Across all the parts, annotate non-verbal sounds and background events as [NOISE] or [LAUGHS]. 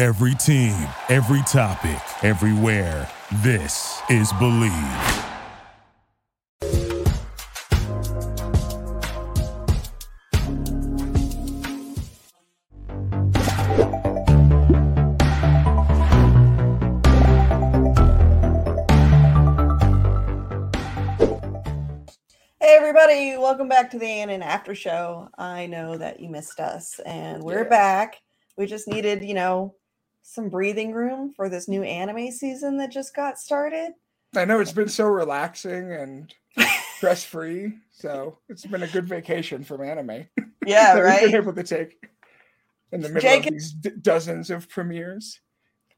Every team, every topic, everywhere. This is Believe. Hey everybody, welcome back to the ANN After Show. I know that you missed us and we're back. We just needed, you know, some breathing room for this new anime season that just got started. I know it's been so relaxing and stress free. So it's been a good vacation from anime. [LAUGHS] Yeah, [LAUGHS] that right? We've been able to take in the middle Jake- of these d- dozens of premieres.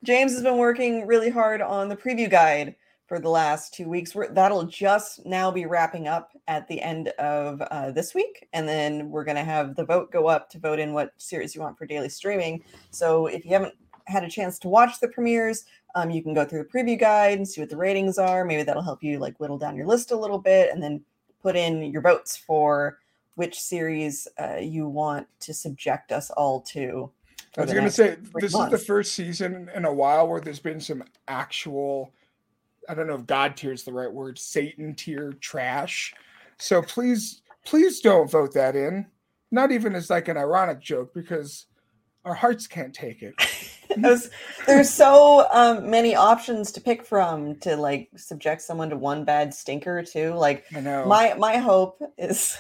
James has been working really hard on the preview guide for the last two weeks. We're, that'll just now be wrapping up at the end of uh, this week. And then we're going to have the vote go up to vote in what series you want for daily streaming. So if you haven't had a chance to watch the premieres, um, you can go through the preview guide and see what the ratings are. Maybe that'll help you like whittle down your list a little bit and then put in your votes for which series uh, you want to subject us all to. I was going to say, this is the first season in a while where there's been some actual, I don't know if God tier is the right word, Satan tier trash. So please, please don't vote that in. Not even as like an ironic joke because our hearts can't take it. [LAUGHS] There's, there's so um, many options to pick from to like subject someone to one bad stinker too. Like I know. my my hope is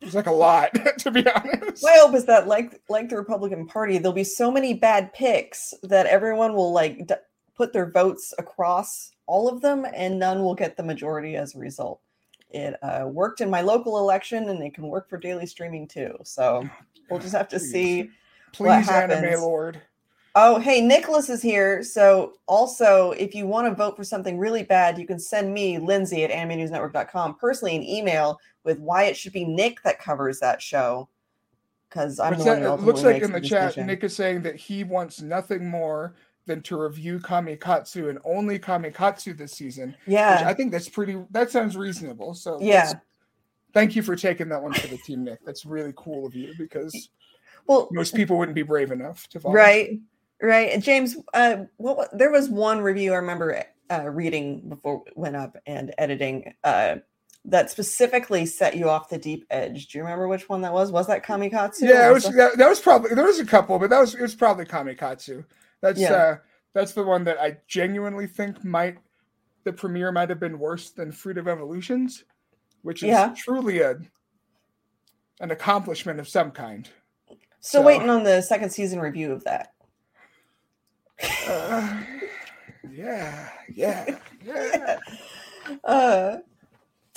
It's like a lot, [LAUGHS] to be honest. my hope is that like like the Republican Party, there'll be so many bad picks that everyone will like d- put their votes across all of them, and none will get the majority as a result. It uh, worked in my local election, and it can work for daily streaming too. So we'll just have to Please. see Please, anime happens. lord. Oh, hey, Nicholas is here. So, also, if you want to vote for something really bad, you can send me, Lynzee at animenewsnetwork.com, personally an email with why it should be Nick that covers that show. Because I'm What's the one that? who It looks like in the chat. Nick is saying that he wants nothing more than to review Kamikatsu and only Kamikatsu this season. Which Yeah. I think that's pretty. That sounds reasonable. So Yeah. Thank you for taking that one for the team, Nick. That's really cool of you because Well, most people wouldn't be brave enough to volunteer. right. Right. And James, uh, what there was one review I remember uh, reading before it went up and editing uh, that specifically set you off the deep edge. Do you remember which one that was? Was that Kamikatsu? Yeah, it was that- that, that was probably there was a couple, but that was it was probably Kamikatsu. That's Yeah. uh that's the one that I genuinely think might the premiere might have been worse than Fruit of Evolutions, which is Yeah. truly a an accomplishment of some kind. Still so- waiting on the second season review of that. Uh, yeah, yeah, yeah. [LAUGHS] uh,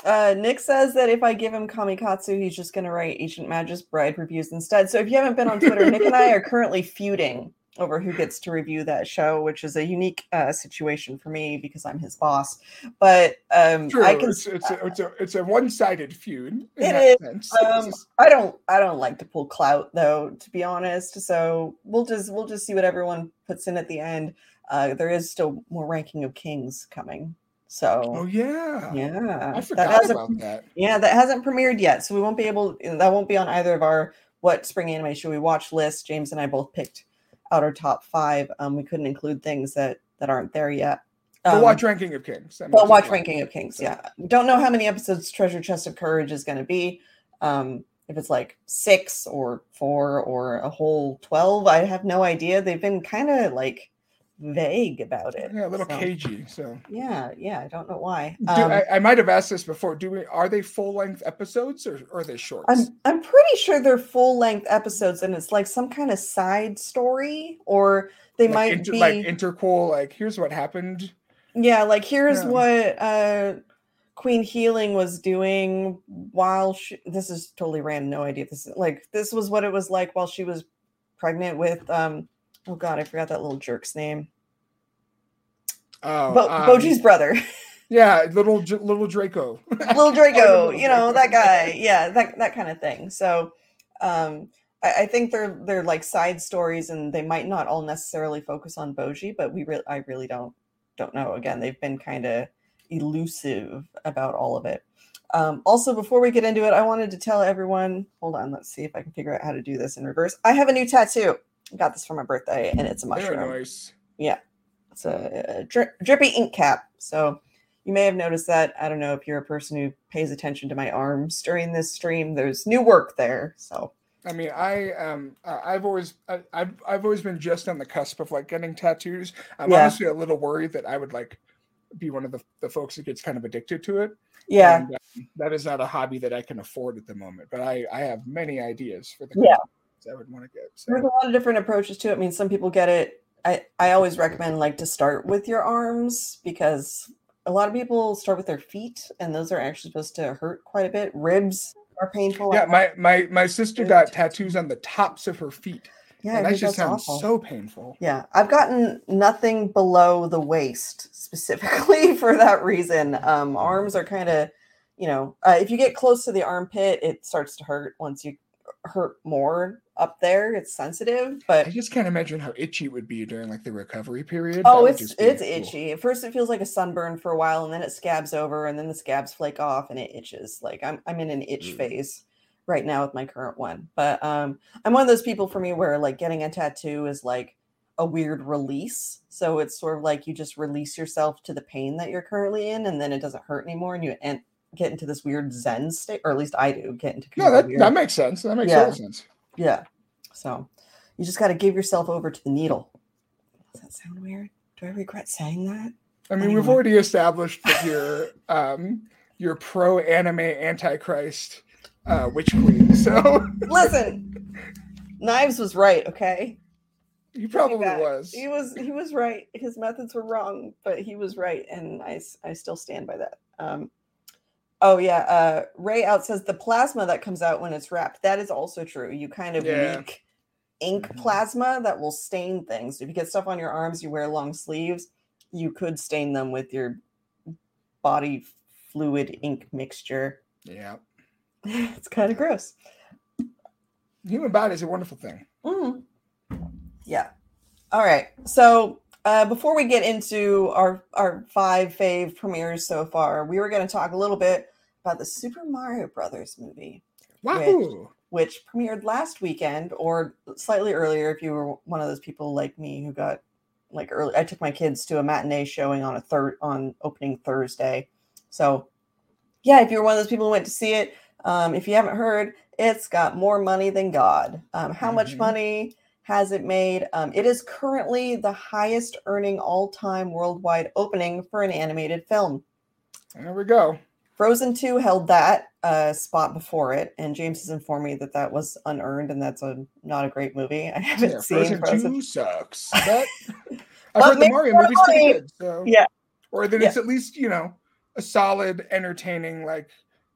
uh, Nick says that if I give him Kamikatsu, he's just going to write Ancient Magus Bride reviews instead. So if you haven't been on Twitter, Nick and I are currently feuding over who gets to review that show, which is a unique uh, situation for me because I'm his boss. But um, True. I can. it's, it's, a, it's a it's a one sided feud. In It that is, sense. Um, I don't. I don't like to pull clout though, to be honest. So we'll just we'll just see what everyone puts in at the end. Uh, there is still more ranking of kings coming. So oh yeah, yeah, I forgot hasn't- about that. Yeah, that hasn't premiered yet, so we won't be able. That won't be on either of our what spring anime should we watch list. James and I both picked out our top five. Um, we couldn't include things that that aren't there yet. But Um, watch Ranking of Kings. But watch. Ranking of Kings. So- Yeah, don't know how many episodes Treasure Chest of Courage is going to be. Um, if it's like six or four or a whole 12, I have no idea. They've been kind of like vague about it. Yeah, a little so- cagey. So Yeah, yeah, I don't know why. Do- Um, I, I might have asked this before. Do we are they full length episodes or, or are they shorts? I'm I'm pretty sure they're full length episodes, and it's like some kind of side story, or they like, might inter- be like interquel. Like here's what happened. yeah, like here's Yeah. what uh Queen Hiling was doing while she. This is totally random, no idea. This is like this was what it was like while she was pregnant with um. Oh God, I forgot that little jerk's name. Oh, Bo- um, Bojji's brother. [LAUGHS] Yeah, little little Draco. [LAUGHS] little Draco, Little you know, Draco. that guy. Yeah, that that kind of thing. So um I, I think they're they're like side stories and they might not all necessarily focus on Boji, but we really I really don't don't know. Again, they've been kind of elusive about all of it. Um, also, before we get into it, I wanted to tell everyone. Hold on, let's see if I can figure out how to do this in reverse. I have a new tattoo. I got this for my birthday, and it's a mushroom. Very nice. Yeah. It's a, a dri- drippy ink cap. So you may have noticed that. I don't know if you're a person who pays attention to my arms during this stream. There's new work there. So I mean, I um, I've always I, I've I've always been just on the cusp of like getting tattoos. I'm Yeah. honestly a little worried that I would like be one of the, the folks that gets kind of addicted to it. yeah, And, um, that is not a hobby that I can afford at the moment. But I I have many ideas for the Yeah. I would want to get. So. there's a lot of different approaches to it. I mean, some people get it. I I always recommend like to start with your arms because a lot of people start with their feet, and those are actually supposed to hurt quite a bit. Ribs are painful. yeah, my my my sister got tattoos on the tops of her feet. yeah, and that just sounds awful. so painful. Yeah, I've gotten nothing below the waist specifically [LAUGHS] for that reason. Um, arms are kind of, you know, uh, if you get close to the armpit, it starts to hurt. Once you hurt more up there, it's sensitive. But I just can't imagine how itchy it would be during like the recovery period. oh, it's it's cool. itchy. At first, it feels like a sunburn for a while, and then it scabs over, and then the scabs flake off, and it itches. Like I'm I'm in an itch Mm. phase right now with my current one. But um, I'm one of those people for me where like getting a tattoo is like a weird release. So it's sort of like you just release yourself to the pain that you're currently in, and then it doesn't hurt anymore, and you en- get into this weird Zen state, or at least I do get into. No, kind of a that, weird- that makes sense. That makes Yeah. total sense. yeah. So you just got to give yourself over to the needle. Does that sound weird? Do I regret saying that? I mean, we've already established that you're [LAUGHS] um you're pro anime antichrist uh witch queen. So [LAUGHS] Listen, Knives was right. Okay, he probably was. He was. He was right. His methods were wrong, but he was right, and I, I still stand by that. Um. Oh yeah. Uh, Ray out says the plasma that comes out when it's wrapped. That is also true. You kind of Yeah. leak ink Mhm. plasma that will stain things. If you get stuff on your arms, you wear long sleeves. You could stain them with your body fluid ink mixture. Yeah. [LAUGHS] it's kind of gross. Human body is a wonderful thing. Mhm. Yeah. All right. So uh, before we get into our our five fave premieres so far, we were going to talk a little bit about the Super Mario Brothers movie, Wahoo! which premiered last weekend or slightly earlier. If you were one of those people like me who got like early, I took my kids to a matinee showing on a third on opening Thursday. So yeah, if you're one of those people who went to see it, um, if you haven't heard, it's got more money than God. Um, how much Mhm. money has it made? Um, it is currently the highest earning all time worldwide opening for an animated film. There we go. Frozen 2 held that uh, spot before it, and James has informed me that that was unearned and that's a not a great movie. [LAUGHS] I haven't Yeah, seen Frozen, Frozen. 2 sucks. [LAUGHS] But I've But heard the Mario movie's pretty good. So Yeah. Or that Yeah. it's at least, you know, a solid, entertaining like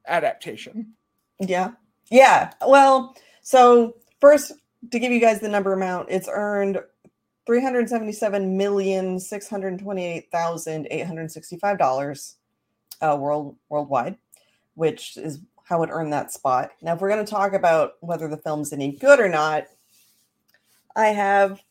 adaptation. Yeah. Yeah. Well, so first to give you guys the number amount, it's earned three hundred seventy-seven million six hundred twenty-eight thousand eight hundred sixty-five dollars uh, world worldwide, which is how it earned that spot. Now, if we're going to talk about whether the film's any good or not, I have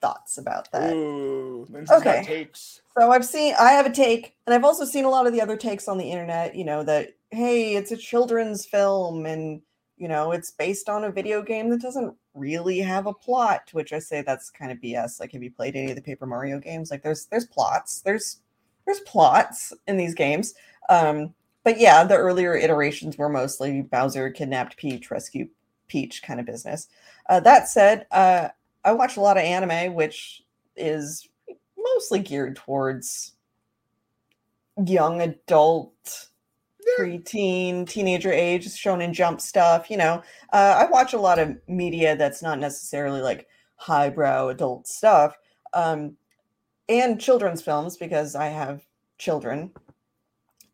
thoughts about that. Ooh, Okay. So I've seen, I have a take, and I've also seen a lot of the other takes on the internet. You know that hey, it's a children's film, and you know it's based on a video game that doesn't really have a plot. To which I say that's kind of BS. Like, have you played any of the Paper Mario games? Like, there's there's plots, there's there's plots in these games. Um, but yeah, the earlier iterations were mostly Bowser kidnapped Peach, rescue Peach kind of business. Uh, that said, uh, I watch a lot of anime, which is mostly geared towards young adult, preteen, teenager age, shonen jump stuff. You know, uh, I watch a lot of media that's not necessarily like highbrow adult stuff, um, and children's films because I have children,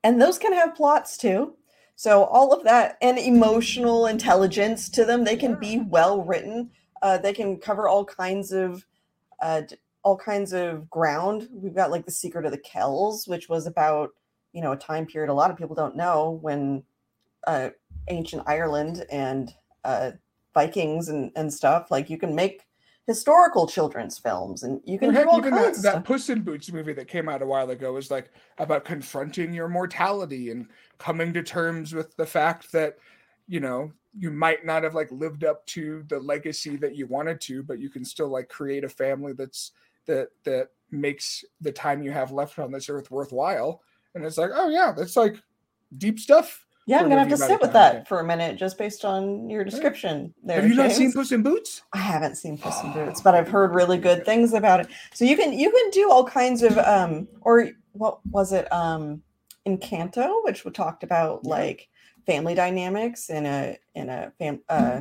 and those can have plots too. So all of that and emotional intelligence to them, they can be well written. Uh, they can cover all kinds of uh, all kinds of ground. We've got like the Secret of the Kells, which was about you know a time period a lot of people don't know when uh, ancient Ireland and uh, Vikings and and stuff. Like you can make historical children's films and you can do all even kinds that, that. Puss in Boots movie that came out a while ago was like about confronting your mortality and coming to terms with the fact that you know you might not have like lived up to the legacy that you wanted to but you can still like create a family that's that that makes the time you have left on this earth worthwhile and it's like oh yeah that's like deep stuff Yeah, I'm gonna have to sit with that for a minute just based on your description there. have you not seen Puss in Boots I haven't seen Puss in Boots, but I've heard really good things about it. So you can you can do all kinds of um or what was it um Encanto, which we talked about Yeah. like family dynamics in a in a fam uh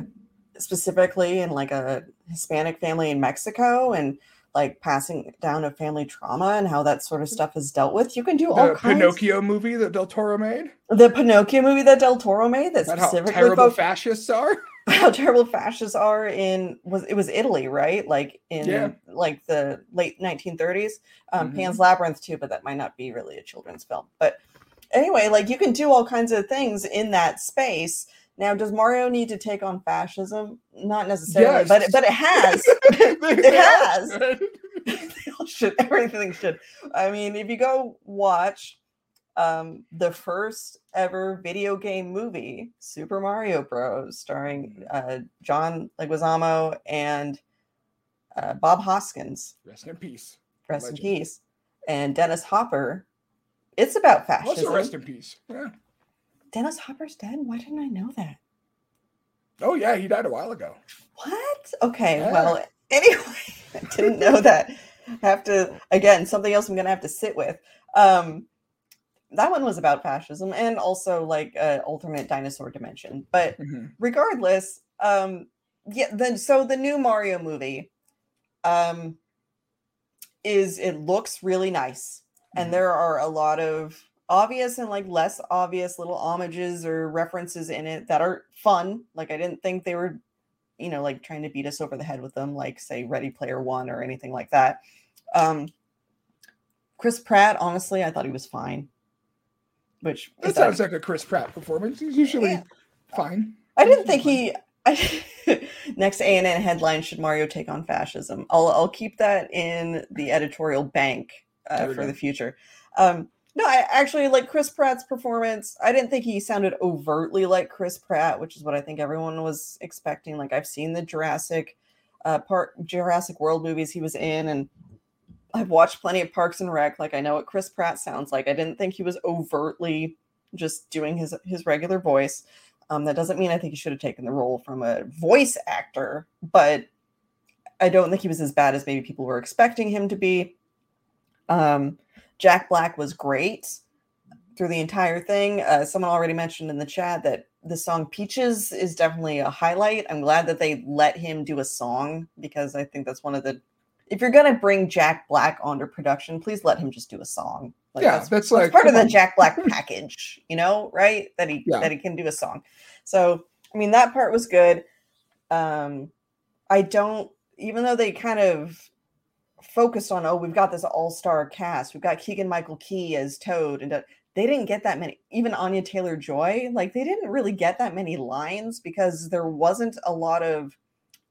specifically in like a Hispanic family in Mexico and like passing down of family trauma and how that sort of stuff is dealt with. You can do all the kinds. Pinocchio movie that Del Toro made The Pinocchio movie that Del Toro made that about how terrible fascists are [LAUGHS] [LAUGHS] how terrible fascists are in was it was Italy, right? Like in Yeah. like the late 1930s. Um, Mhm. Pan's Labyrinth too, but that might not be really a children's film. But anyway, like you can do all kinds of things in that space. Now, does Mario need to take on fascism? Not necessarily, but Yes. but it has. They- It has. should. They all should everything should. I mean, if you go watch um the first ever video game movie, Super Mario Bros, starring uh John Leguizamo and uh, Bob Hoskins, Rest in peace. rest in peace, and Dennis Hopper. It's about fascism. Also, rest in peace. Yeah. Dennis Hopper's dead. Why didn't I know that? Oh yeah, he died a while ago. What? Okay. Yeah. Well, [LAUGHS] anyway, I didn't know that. I Have to again something else I'm gonna have to sit with. Um, that one was about fascism and also like uh, alternate dinosaur dimension. But Mhm. regardless, um, yeah. Then so the new Mario movie, um, is it looks really nice, and Mhm. there are a lot of obvious and like less obvious little homages or references in it that are fun. Like I didn't think they were, you know, like trying to beat us over the head with them, like say Ready Player One or anything like that. Um, Chris Pratt, honestly, I thought he was fine. Which That sounds like a Chris Pratt performance. He's usually Yeah. fine. I didn't think he. I, [LAUGHS] next ANN headline: Should Mario take on fascism? I'll I'll keep that in the editorial bank uh, for go. the future. Um, no, I actually like Chris Pratt's performance. I didn't think he sounded overtly like Chris Pratt, which is what I think everyone was expecting. Like I've seen the Jurassic uh, Park Jurassic World movies he was in, and I've watched plenty of Parks and Rec. Like I know what Chris Pratt sounds like. I didn't think he was overtly just doing his his regular voice. Um, that doesn't mean I think he should have taken the role from a voice actor, but I don't think he was as bad as maybe people were expecting him to be. Um, Jack Black was great through the entire thing. Uh, someone already mentioned in the chat that the song Peaches is definitely a highlight. I'm glad that they let him do a song because I think that's one of the. If you're gonna bring Jack Black onto production, please let him just do a song. Like, yeah, that's that's, that's like part of come the on. Jack Black [LAUGHS] package, you know, right? That he Yeah. that he can do a song. So I mean that part was good. Um I don't even though they kind of focused on oh we've got this all-star cast. We've got Keegan Michael Key as Toad and uh, they didn't get that many even Anya Taylor Joy, like they didn't really get that many lines because there wasn't a lot of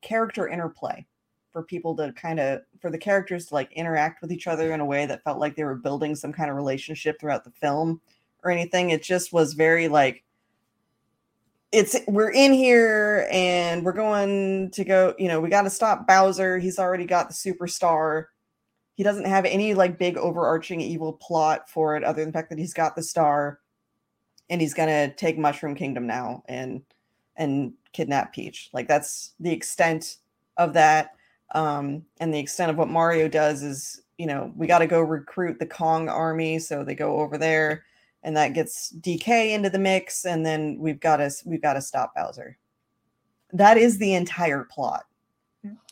character interplay for people to kind of for the characters to like interact with each other in a way that felt like they were building some kind of relationship throughout the film or anything it just was very like it's we're in here and we're going to go you know we got to stop bowser he's already got the superstar he doesn't have any like big overarching evil plot for it other than the fact that he's got the star and he's gonna take Mushroom Kingdom now and and kidnap Peach. Like that's the extent of that. Um, and the extent of what Mario does is, you know, we got to go recruit the Kong army, so they go over there, and that gets DK into the mix, and then we've got to we've got to stop Bowser. That is the entire plot.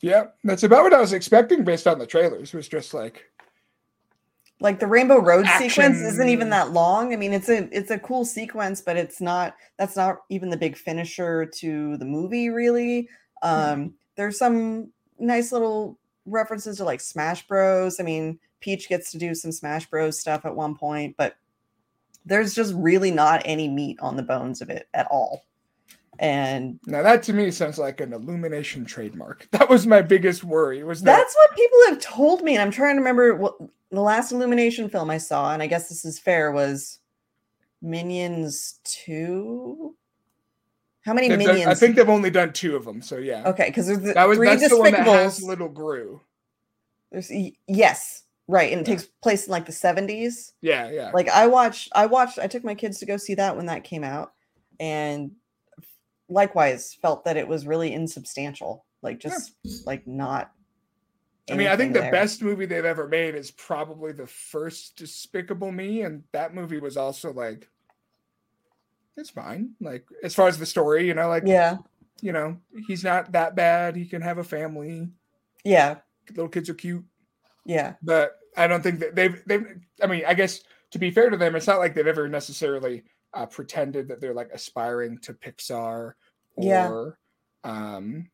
Yeah, that's about what I was expecting based on the trailers. Was just like like the Rainbow Road sequence isn't even that long. I mean, it's a it's a cool sequence, but it's not that's not even the big finisher to the movie, really. Um, there's some nice little references to like Smash Bros. I mean, Peach gets to do some Smash Bros stuff at one point, but there's just really not any meat on the bones of it at all. And now that to me sounds like an Illumination trademark. [LAUGHS] That was my biggest worry. Was that That's what people have told me. And I'm trying to remember what the last Illumination film I saw, and I guess this is fair, was Minions 2. How many they've done- minions? I think they've only done two of them. So yeah, okay, because there's the that was three that's the one that has Despicables. little Gru. There's, yes, right, and it Yeah. takes place in like the 70s. Yeah, yeah. Like I watched, I watched, I took my kids to go see that when that came out, and likewise felt that it was really insubstantial. Like Yeah. just like not. I mean, I think the there. best movie they've ever made is probably the first Despicable Me, and that movie was also like, it's fine. Like as far as the story, you know, like Yeah, you know, he's not that bad. He can have a family. yeah, Little kids are cute, yeah. but I don't think that they've they've. I mean, I guess to be fair to them, it's not like they've ever necessarily uh, pretended that they're like aspiring to Pixar or Yeah. um.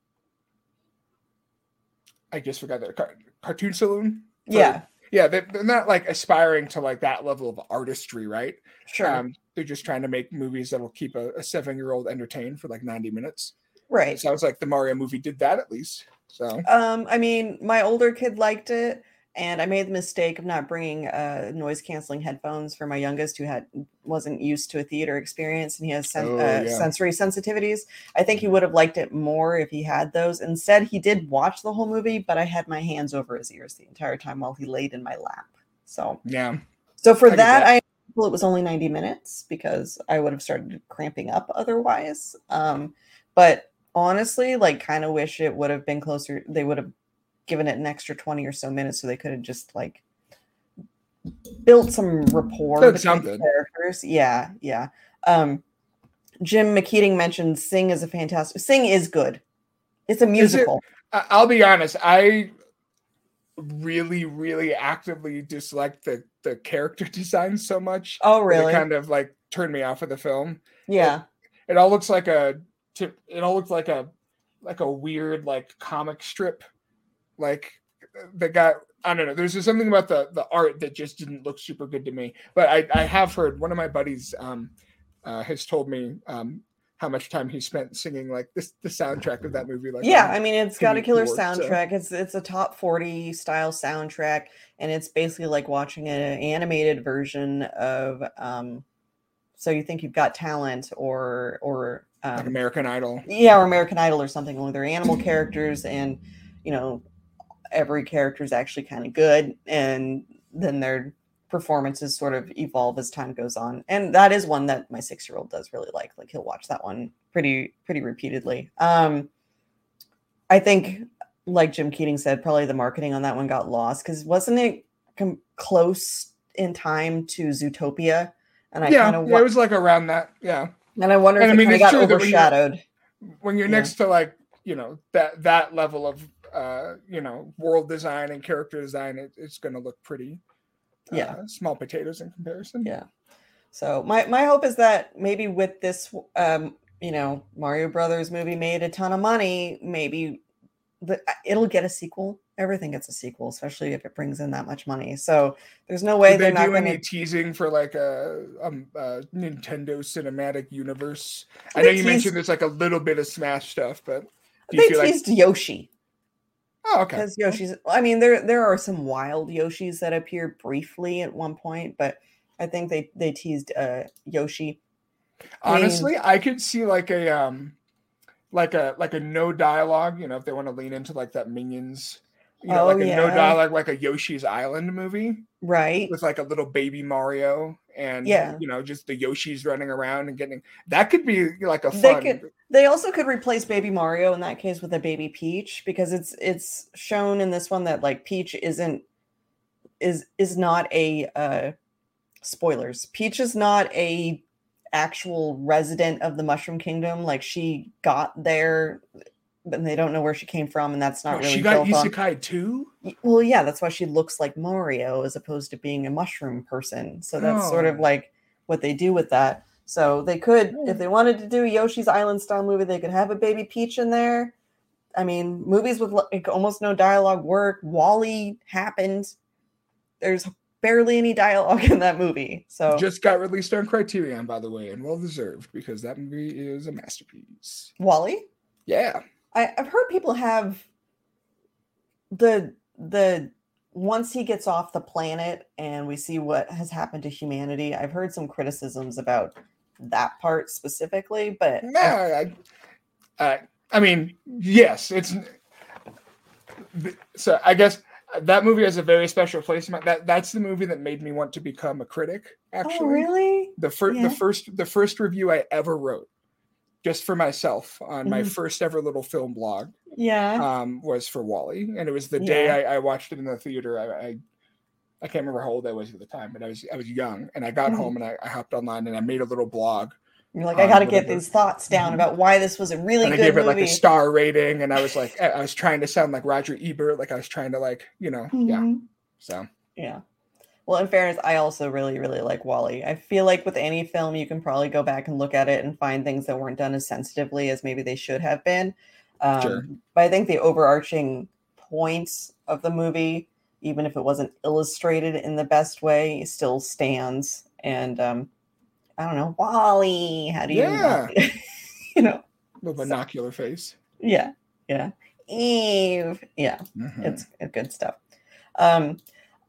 I just forgot that car- cartoon saloon. for- Yeah, yeah, they, they're not like aspiring to like that level of artistry, right? sure. Um, they're just trying to make movies that'll keep a, a seven-year-old entertained for like ninety minutes. right. It sounds like the Mario movie did that at least. So Um, I mean, my older kid liked it, and I made the mistake of not bringing uh, noise canceling headphones for my youngest, who had wasn't used to a theater experience, and he has sen- Oh, uh, sensory sensitivities. I think he would have liked it more if he had those. Instead, he did watch the whole movie, but I had my hands over his ears the entire time while he laid in my lap. So, yeah, so for I that, that. I well, it was only ninety minutes because I would have started cramping up otherwise. Um, but honestly, like, kind of wish it would have been closer. They would have given it an extra 20 or so minutes so they could have just like built some rapport Done between something. characters. Yeah, yeah. Um Jim McKeating mentioned Sing is a fantastic Sing is good. It's a it- musical. I- I'll be honest. I really, really actively dislike the the character [LAUGHS] design so much. oh really? It kind of like turned me off of the film. yeah. It all looks like a. It all looks like a like a weird like comic strip, like the guy, I don't know. There's just something about the the art that just didn't look super good to me. But I I have heard one of my buddies um uh, has told me um how much time he spent singing like this the soundtrack of that movie. Like yeah, I mean it's got a killer work, so- soundtrack. It's it's a top 40 style soundtrack and it's basically like watching an animated version of um so you think you've got talent or or like um, American Idol. yeah, or American Idol or something. Only they're animal characters, and you know, every character is actually kind of good, and then their performances sort of evolve as time goes on. And that is one that my six year old does really like. Like he'll watch that one pretty pretty repeatedly. Um, I think, like Jim Keating said, probably the marketing on that one got lost because wasn't it com- close in time to Zootopia? And I yeah, kind of yeah, it was like around that. Yeah, and I wonder and if I mean, it's got that when you're- overshadowed. when you're Yeah. next to like you know that that level of uh you know world design and character design, it, it's going to look pretty. Yeah. uh, small potatoes in comparison. Yeah. So my my hope is that maybe with this um you know Mario Brothers movie made a ton of money, maybe the, it'll get a sequel. Everything gets a sequel, especially if it brings in that much money. So there's no way Did they they're not going any to. teasing for like a, um, a Nintendo Cinematic Universe? I know you teased- mentioned there's like a little bit of Smash stuff, but They feel like teased Yoshi oh okay because Yoshi's. I mean, there there are some wild Yoshis that appear briefly at one point, but I think they they teased uh Yoshi. I mean- honestly I could see like a um like a like a no dialogue you know if they want to lean into like that minions You know, Oh, like a no dialogue, like a Yoshi's Island movie Right. with like a little baby Mario and Yeah. you know, just the Yoshis running around and getting that could be like a They fun could- They also could replace Baby Mario in that case with a Baby Peach because it's it's shown in this one that like Peach isn't is is not a uh spoilers. Peach is not a actual resident of the Mushroom Kingdom. Like she got there, but they don't know where she came from, and that's not Oh, really she got isekai too? Well, yeah, that's why she looks like Mario as opposed to being a mushroom person. So that's sort of Oh. like what they do with that. So they could, Oh. if hmm. they wanted to do a Yoshi's Island style movie, they could have a baby Peach in there. I mean, movies with like almost no dialogue work. WALL-E happened. There's barely any dialogue in that movie. So Just got released on Criterion, by the way, and well deserved because that movie is a masterpiece. WALL-E, Yeah. I, I've heard people have the the once he gets off the planet and we see what has happened to humanity. I've heard some criticisms about that part specifically, but No, I, I, I mean, yes, it's so. I guess that movie has a very special place. in my- That that's the movie that made me want to become a critic. Actually, oh really? the first Yeah. the first the first review I ever wrote, just for myself on my Mhm. first ever little film blog, Yeah. um, was for WALL-E, and it was the day Yeah. I, I watched it in the theater. I, I I can't remember how old I was at the time, but I was I was young, and I got Mhm. home and I, I hopped online and I made a little blog You're like, um, I got to get these thoughts down Mhm. about why this was a really and I gave it movie. like a star rating, and I was like, I was trying to sound like Roger Ebert, like I was trying to like, you know, yeah. Mhm. So Yeah. Well, in fairness, I also really, really like WALL-E. I feel like with any film, you can probably go back and look at it and find things that weren't done as sensitively as maybe they should have been. Um, Sure. But I think the overarching points of the movie, even if it wasn't illustrated in the best way, still stands. And um, I don't know, WALL-E, how do you, not- [LAUGHS] you know, the binocular face. yeah, yeah, Eve, yeah Mhm. it's good stuff. Um,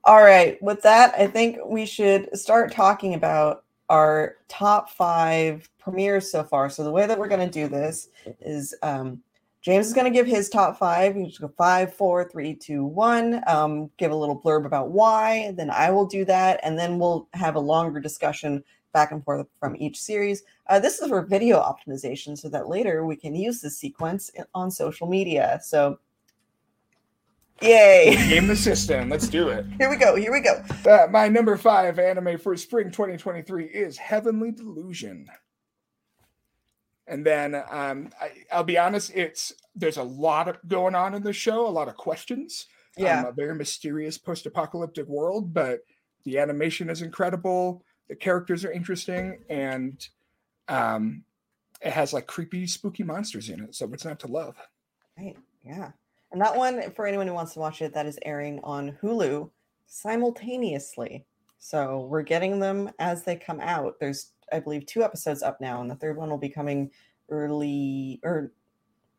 all right, with that, I think we should start talking about our top five premieres so far. So the way that we're going to do this is um, James is going to give his top five. You just go five, four, three, two, one. Um, give a little blurb about why. Then I will do that, and then we'll have a longer discussion back and forth from each series. Uh, this is for video optimization, so that later we can use this sequence on social media. So, yay! Game the system. Let's do it. [LAUGHS] Here we go. Here we go. Uh, my number five anime for spring 2023 is Heavenly Delusion. And then um, I, I'll be honest, it's there's a lot of going on in the show, a lot of questions. Yeah. um, a very mysterious post-apocalyptic world, but the animation is incredible. The characters are interesting, and um, it has like creepy, spooky monsters in it. So what's not to love? Right. Yeah. And that one, for anyone who wants to watch it, that is airing on Hulu simultaneously. So we're getting them as they come out. There's, I believe, two episodes up now, and the third one will be coming early, or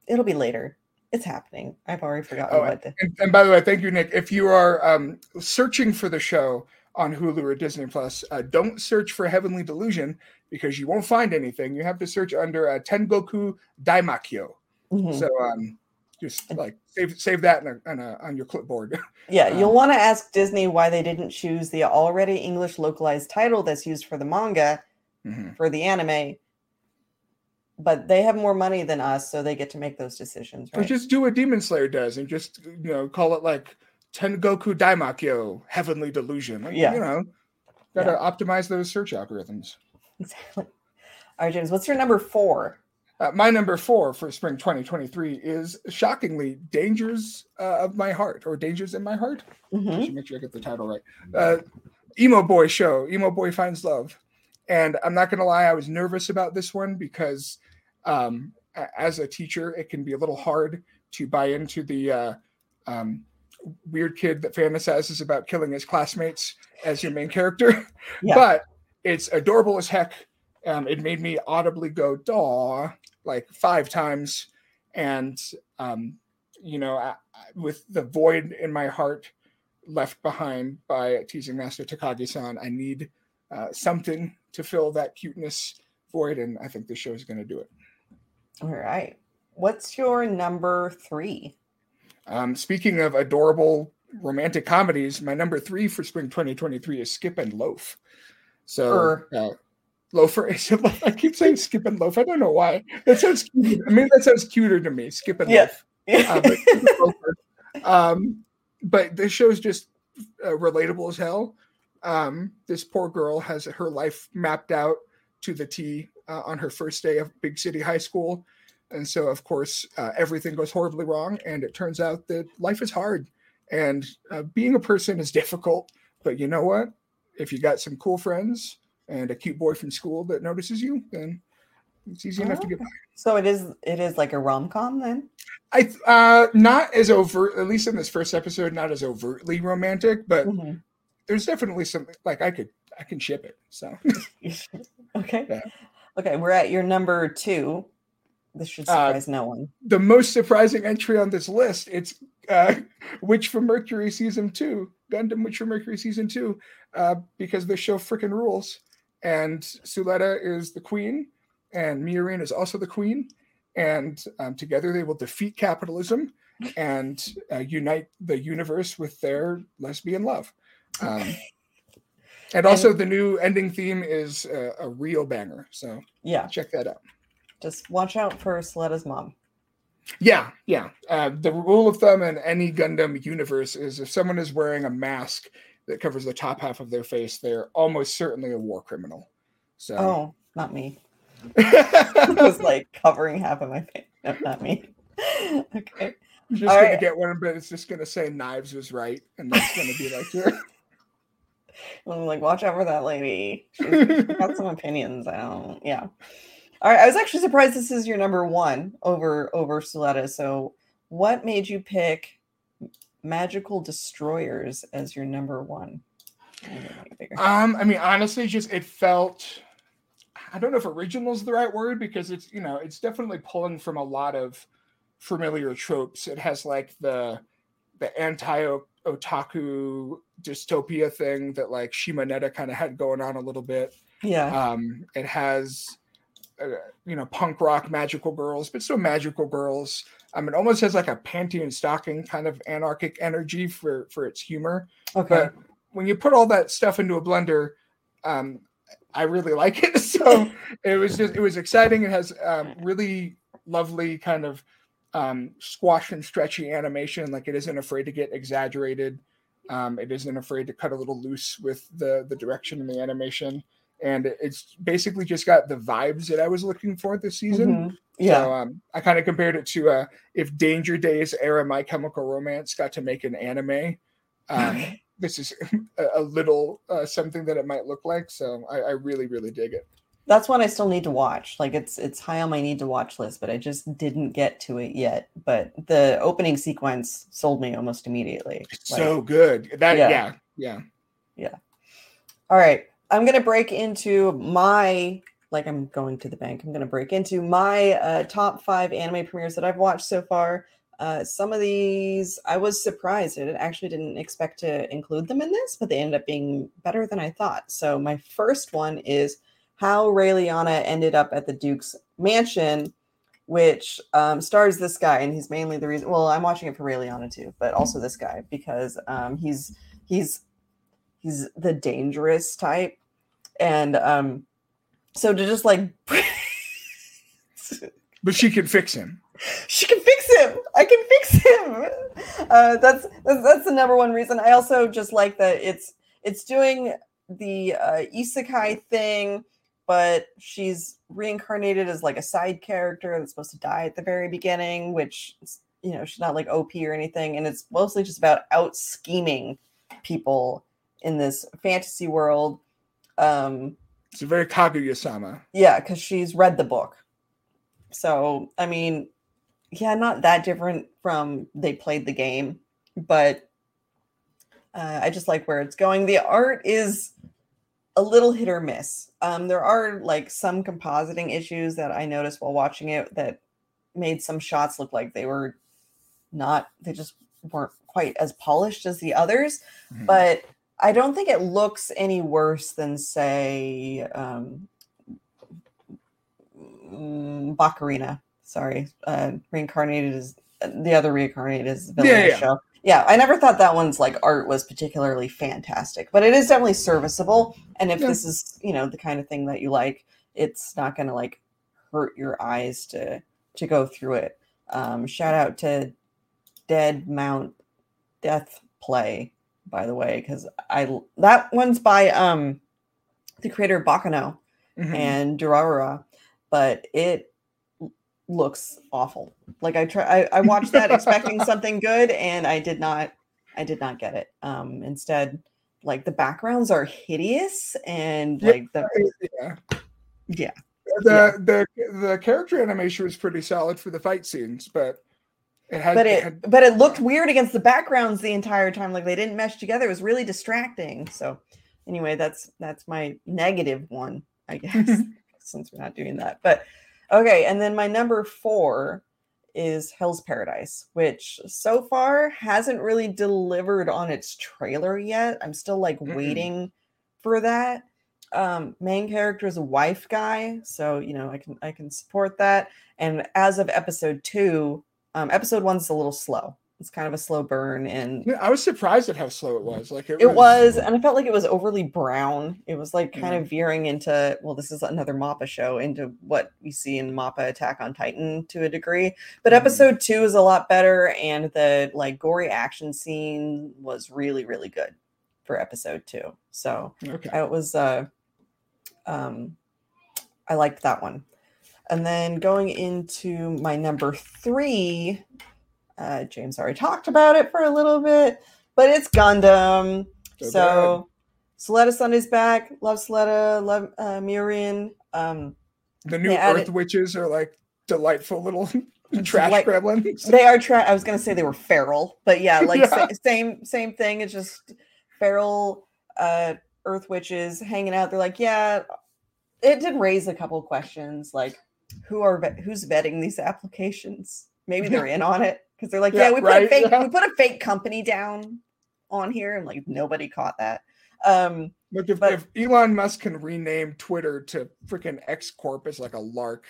it'll be later. It's happening. I've already forgotten Oh, what. The, And, and by the way, thank you, Nick. If you are um, searching for the show on Hulu or Disney Plus, uh, don't search for Heavenly Delusion because you won't find anything. You have to search under uh, Tengoku Daimakyo. Mhm. So um, just like save save that in a, on, a, on your clipboard. [LAUGHS] Yeah, Um, you'll want to ask Disney why they didn't choose the already English localized title that's used for the manga Mhm. for the anime. But they have more money than us, so they get to make those decisions, Or just do what Demon Slayer does and just you know call it like Tengoku Daimakyo Heavenly Delusion. Like, Yeah. you know, gotta optimize those search algorithms. [LAUGHS] Exactly. All right, James, what's your number four? Uh, my number four for spring 2023 is shockingly Dangers uh, of My Heart or Dangers in My Heart. I Mhm. should make sure I get the title right. Uh, Emo Boy Show, Emo Boy Finds Love. And I'm not going to lie, I was nervous about this one because um, as a teacher, it can be a little hard to buy into the uh, um, weird kid that fantasizes about killing his classmates as your main character. Yeah. [LAUGHS] But it's adorable as heck. Um, it made me audibly go "daw" like five times, and um, you know, I, I- with the void in my heart left behind by teasing master Takagi-san, I need uh, something to fill that cuteness void, and I think this show is going to do it. All right. What's your number three? Um, speaking of adorable romantic comedies, my number three for spring 2023 is Skip and Loaf. So, Er. uh, Loafer [LAUGHS] I keep saying Skip and Loaf. I don't know why. That sounds cute. I mean, that sounds cuter to me. Skip and Yeah. Loaf. Uh, but, Skip and Loafer. um, but this show's just uh, relatable as hell. Um, this poor girl has her life mapped out to the T uh, on her first day of big city high school. And so, of course, uh, everything goes horribly wrong. And it turns out that life is hard and uh, being a person is [LAUGHS] difficult. But you know what? If you got some cool friends and a cute boy from school that notices you, then it's easy enough to get by. so it is it is like a rom-com then? I uh not as overt, at least in this first episode, not as overtly romantic, but Mhm. there's definitely something like I could I can ship it. So [LAUGHS] okay. Yeah. Okay, we're at your number two. This should Uh, surprise no one. the most surprising entry on this list, it's uh Witch from Mercury season two, Gundam Witch from Mercury season two, uh, because the show freaking rules. And Suletta is the queen, and Miorine is also the queen, and um, together they will defeat capitalism and uh, unite the universe with their lesbian love. Um, and also, the new ending theme is uh, a real banger. So Yeah, check that out. just watch out for Suletta's mom. Yeah, yeah. Uh, the rule of thumb in any Gundam universe is if someone is wearing a mask that covers the top half of their face, they're almost certainly a war criminal. So, Oh, not me. [LAUGHS] It was like covering half of my face. No, not me. [LAUGHS] okay. I'm just all gonna right. get one, but it's just gonna say knives was right, and that's gonna be like your. [LAUGHS] I'm like, watch out for that lady. She's got some opinions. I don't. Yeah. All right. I was actually surprised this is your number one over over Suletta. So, what made you pick Magical Destroyers as your number one? I'm gonna make it bigger. Um, I mean, honestly, just it felt. I don't know if original is the right word because it's you know it's definitely pulling from a lot of familiar tropes. It has like the the anti otaku dystopia thing that like Shimoneta kind of had going on a little bit. yeah. Um, it has uh, you know punk rock magical girls, but still magical girls. Um, it almost has like a panty and stocking kind of anarchic energy for for its humor. Okay. but when you put all that stuff into a blender um i really [LAUGHS] like it. So it was just it was exciting. It has um really lovely kind of um squash and stretchy animation. Like it isn't afraid to get exaggerated. Um it isn't afraid to cut a little loose with the the direction and the animation and it's basically just got the vibes that i was looking for this season Mhm. Yeah. so um, I kind of compared it to uh, if Danger Days era My Chemical Romance got to make an anime. Um, this is [LAUGHS] a, a little uh, something that it might look like. So I, I really, really dig it. That's one I still need to watch. Like it's it's high on my need to watch list, but I just didn't get to it yet. But the opening sequence sold me almost immediately. Like- so good. That Yeah. yeah, yeah. All right. I'm going to break into my, like, I'm going to the bank. I'm going to break into my uh, top five anime premieres that I've watched so far. Uh, some of these, I was surprised. I actually didn't expect to include them in this, but they ended up being better than I thought. So, my first one is How Raeliana Ended Up at the Duke's Mansion, which um, stars this guy. And he's mainly the reason, well, I'm watching it for Raeliana too, but also this guy because um, he's, he's, he's the dangerous type. And um so to just like [LAUGHS] But she can fix him. she can fix him! I can fix him! Uh that's that's, that's the number one reason. I also just like that it's it's doing the uh isekai thing but she's reincarnated as like a side character that's supposed to die at the very beginning which you know she's not like op or anything. And it's mostly just about out scheming people in this fantasy world um It's a very Kaguya-sama. yeah, because she's read the book. So, I mean, yeah, not that different from they played the game, but uh, I just like where it's going. The art is a little hit or miss. Um, there are like some compositing issues that I noticed while watching it that made some shots look like they were not, they just weren't quite as polished as the others Mhm. but I don't think it looks any worse than, say, um, mm, Bakarina. Sorry, uh, reincarnated is the other reincarnated is villain Yeah, the yeah. show. Yeah, I never thought that one's like art was particularly fantastic, but it is definitely serviceable. And if Yeah. this is, you know, the kind of thing that you like, it's not going to like hurt your eyes to to go through it. Um, shout out to Dead Mount Death Play, by the way, because I that one's by um the creator of Baccano Mhm. and Durarara, but it looks awful. Like I try, I, I watched that expecting [LAUGHS] something good, and I did not. I did not get it. Um, instead, like the backgrounds are hideous, and Yeah, like the yeah. yeah, The the the character animation was pretty solid for the fight scenes, but it had, but it it had but it looked weird against the backgrounds the entire time. Like they didn't mesh together. It was really distracting. So anyway, that's that's my negative one, I [LAUGHS] guess, since we're not doing that. But okay, and then my number four is Hell's Paradise, which so far hasn't really delivered on its trailer yet. I'm still like Mm-mm. waiting for that. Um, main character is a wife guy, so you know I can I can support that. And as of episode two, um, episode one's a little slow. It's kind of a slow burn, and Yeah, I was surprised at how slow it was. Like it, it was, and I felt like it was overly brown. It was like kind Mhm. of veering into, well, this is another Mappa show, into what we see in Mappa Attack on Titan to a degree. But Mhm. episode two is a lot better, and the like gory action scene was really, really good for episode two. So okay. it was, uh, um, I liked that one. And then going into my number three, uh, James already talked about it for a little bit, but it's Gundam. So So, Suletta Sunday's back. Love Suletta. Love uh, Miorine. Um, The new Earth added- witches are like delightful little [LAUGHS] trash Like- gremlins. they are. Tra- I was gonna say they were feral, but yeah, [LAUGHS] like Yeah. sa- same same thing. It's just feral uh, Earth witches hanging out. They're like, yeah. It did raise a couple questions, like who are who's vetting these applications? Maybe they're in on it because they're like, yeah, Yeah, we put a fake yeah. we put a fake company down on here, and like nobody caught that. Um, Look, if, but- if Elon Musk can rename Twitter to freaking X Corp as like a lark,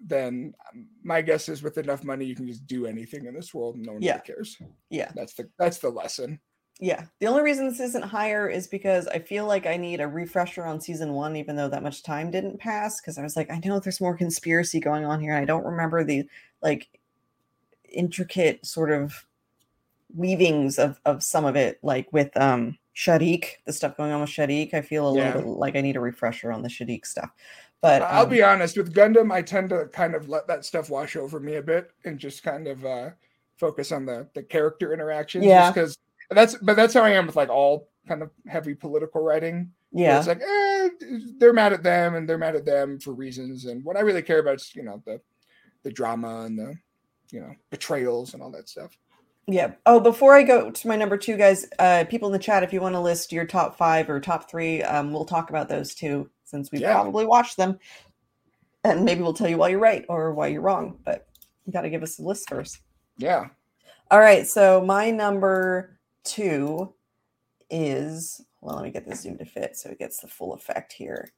then um, my guess is with enough money you can just do anything in this world and no one Yeah. really cares. yeah, That's the that's the lesson. Yeah. The only reason this isn't higher is because I feel like I need a refresher on season one, even though that much time didn't pass. Because I was like, I know there's more conspiracy going on here. And I don't remember the like intricate sort of weavings of, of some of it, like with um Shaddiq, the stuff going on with Shaddiq. I feel a Yeah. little bit like I need a refresher on the Shaddiq stuff. But I'll um, be honest with Gundam, I tend to kind of let that stuff wash over me a bit and just kind of uh focus on the the character interactions. Yeah. because that's but that's how I am with like all kind of heavy political writing. yeah. it's like eh, they're mad at them and they're mad at them for reasons, and what I really care about is you know the the drama and the you know betrayals and all that stuff. Yeah. Oh, before I go to my number two, guys, uh, people in the chat, if you want to list your top five or top three, um, we'll talk about those too, since we Yeah. probably watched them, and maybe we'll tell you why you're right or why you're wrong. But you got to give us a list first. Yeah, All right. So my number two is. Well, let me get this zoom to fit so it gets the full effect here.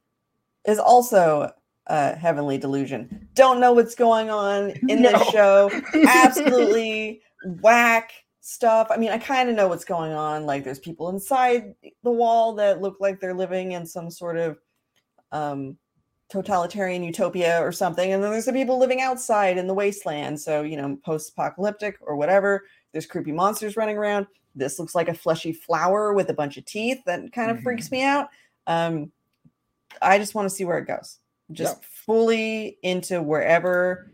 Is also uh, Heavenly Delusion. Don't know what's going on in No. this show [LAUGHS] absolutely whack stuff. I mean, I kind of know what's going on. Like, there's people inside the wall that look like they're living in some sort of um, totalitarian utopia or something. And then there's the people living outside in the wasteland. So, you know, post apocalyptic or whatever. There's creepy monsters running around. This looks like a fleshy flower with a bunch of teeth that kind of freaks me out. Um, I just want to see where it goes. Just fully into wherever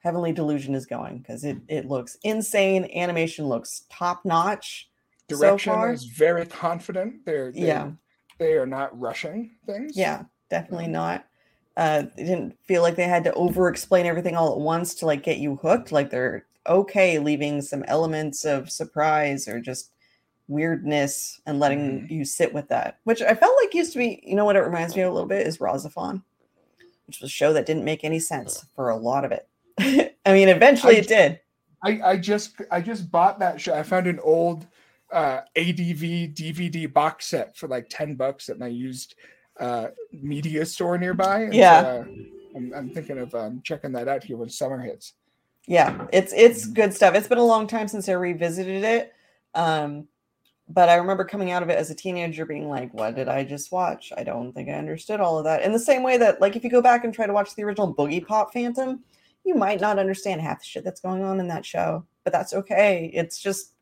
Heavenly Delusion is going because it it looks insane. Animation looks top notch. So direction far? is very confident. They're, they Yeah. they are not rushing things. Yeah, definitely not. Uh, they didn't feel like they had to over explain everything all at once to like get you hooked. Like they're okay leaving some elements of surprise or just weirdness and letting you sit with that, which I felt like used to be. You know what it reminds me of a little bit is RahXephon, which was a show that didn't make any sense for a lot of it. [LAUGHS] I mean, eventually I it did. I, I just I just bought that show. I found an old uh, ADV DVD box set for like ten bucks at my used uh, media store nearby. and so, Yeah. uh, I'm, I'm thinking of um, checking that out here when summer hits. Yeah, it's it's good stuff. It's been a long time since I revisited it. Um, but I remember coming out of it as a teenager being like, what did I just watch? I don't think I understood all of that. In the same way that, like, if you go back and try to watch the original Boogiepop Phantom, you might not understand half the shit that's going on in that show, but that's okay. It's just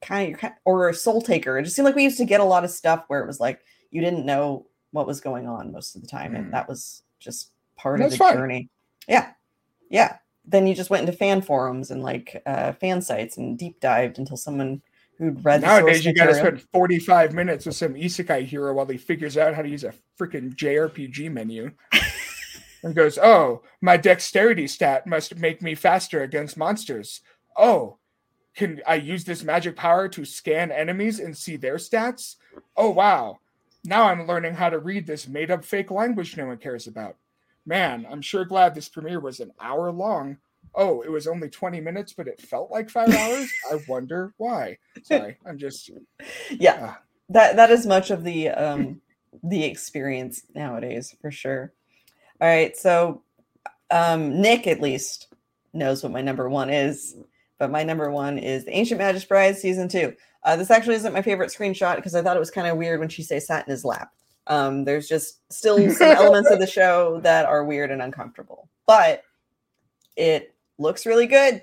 kind of, or Soul Taker. It just seemed like we used to get a lot of stuff where it was like you didn't know what was going on most of the time, and Mm. that was just part That's of the fine. journey. Yeah, yeah. Then you just went into fan forums and like uh, fan sites and deep dived until someone who'd read the Nowadays, you got to spend 45 minutes with some isekai hero while he figures out how to use a freaking JRPG menu. [LAUGHS] and goes, Oh, my dexterity stat must make me faster against monsters. Oh, can I use this magic power to scan enemies and see their stats? Oh, wow. Now I'm learning how to read this made up fake language no one cares about. Man, I'm sure glad this premiere was an hour long. Oh, it was only 20 minutes, but it felt like five hours? I [LAUGHS] wonder why. Sorry, I'm just. [LAUGHS] yeah Ah. that that is much of the um the experience nowadays for sure all right so um nick at least knows what my number one is but my number one is the ancient magus bride season two uh, this actually isn't my favorite screenshot because i thought it was kind of weird when she say sat in his lap um there's just still [LAUGHS] some elements of the show that are weird and uncomfortable but it looks really good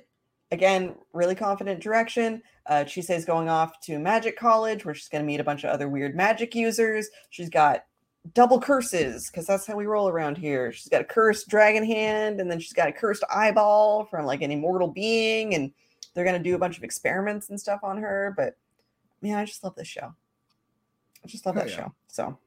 again really confident direction uh, Chise's going off to magic college where she's going to meet a bunch of other weird magic users. She's got double curses because that's how we roll around here. She's got a cursed dragon hand, and then she's got a cursed eyeball from like an immortal being, and they're going to do a bunch of experiments and stuff on her. But man, I just love this show. I just love Hell that yeah. show. So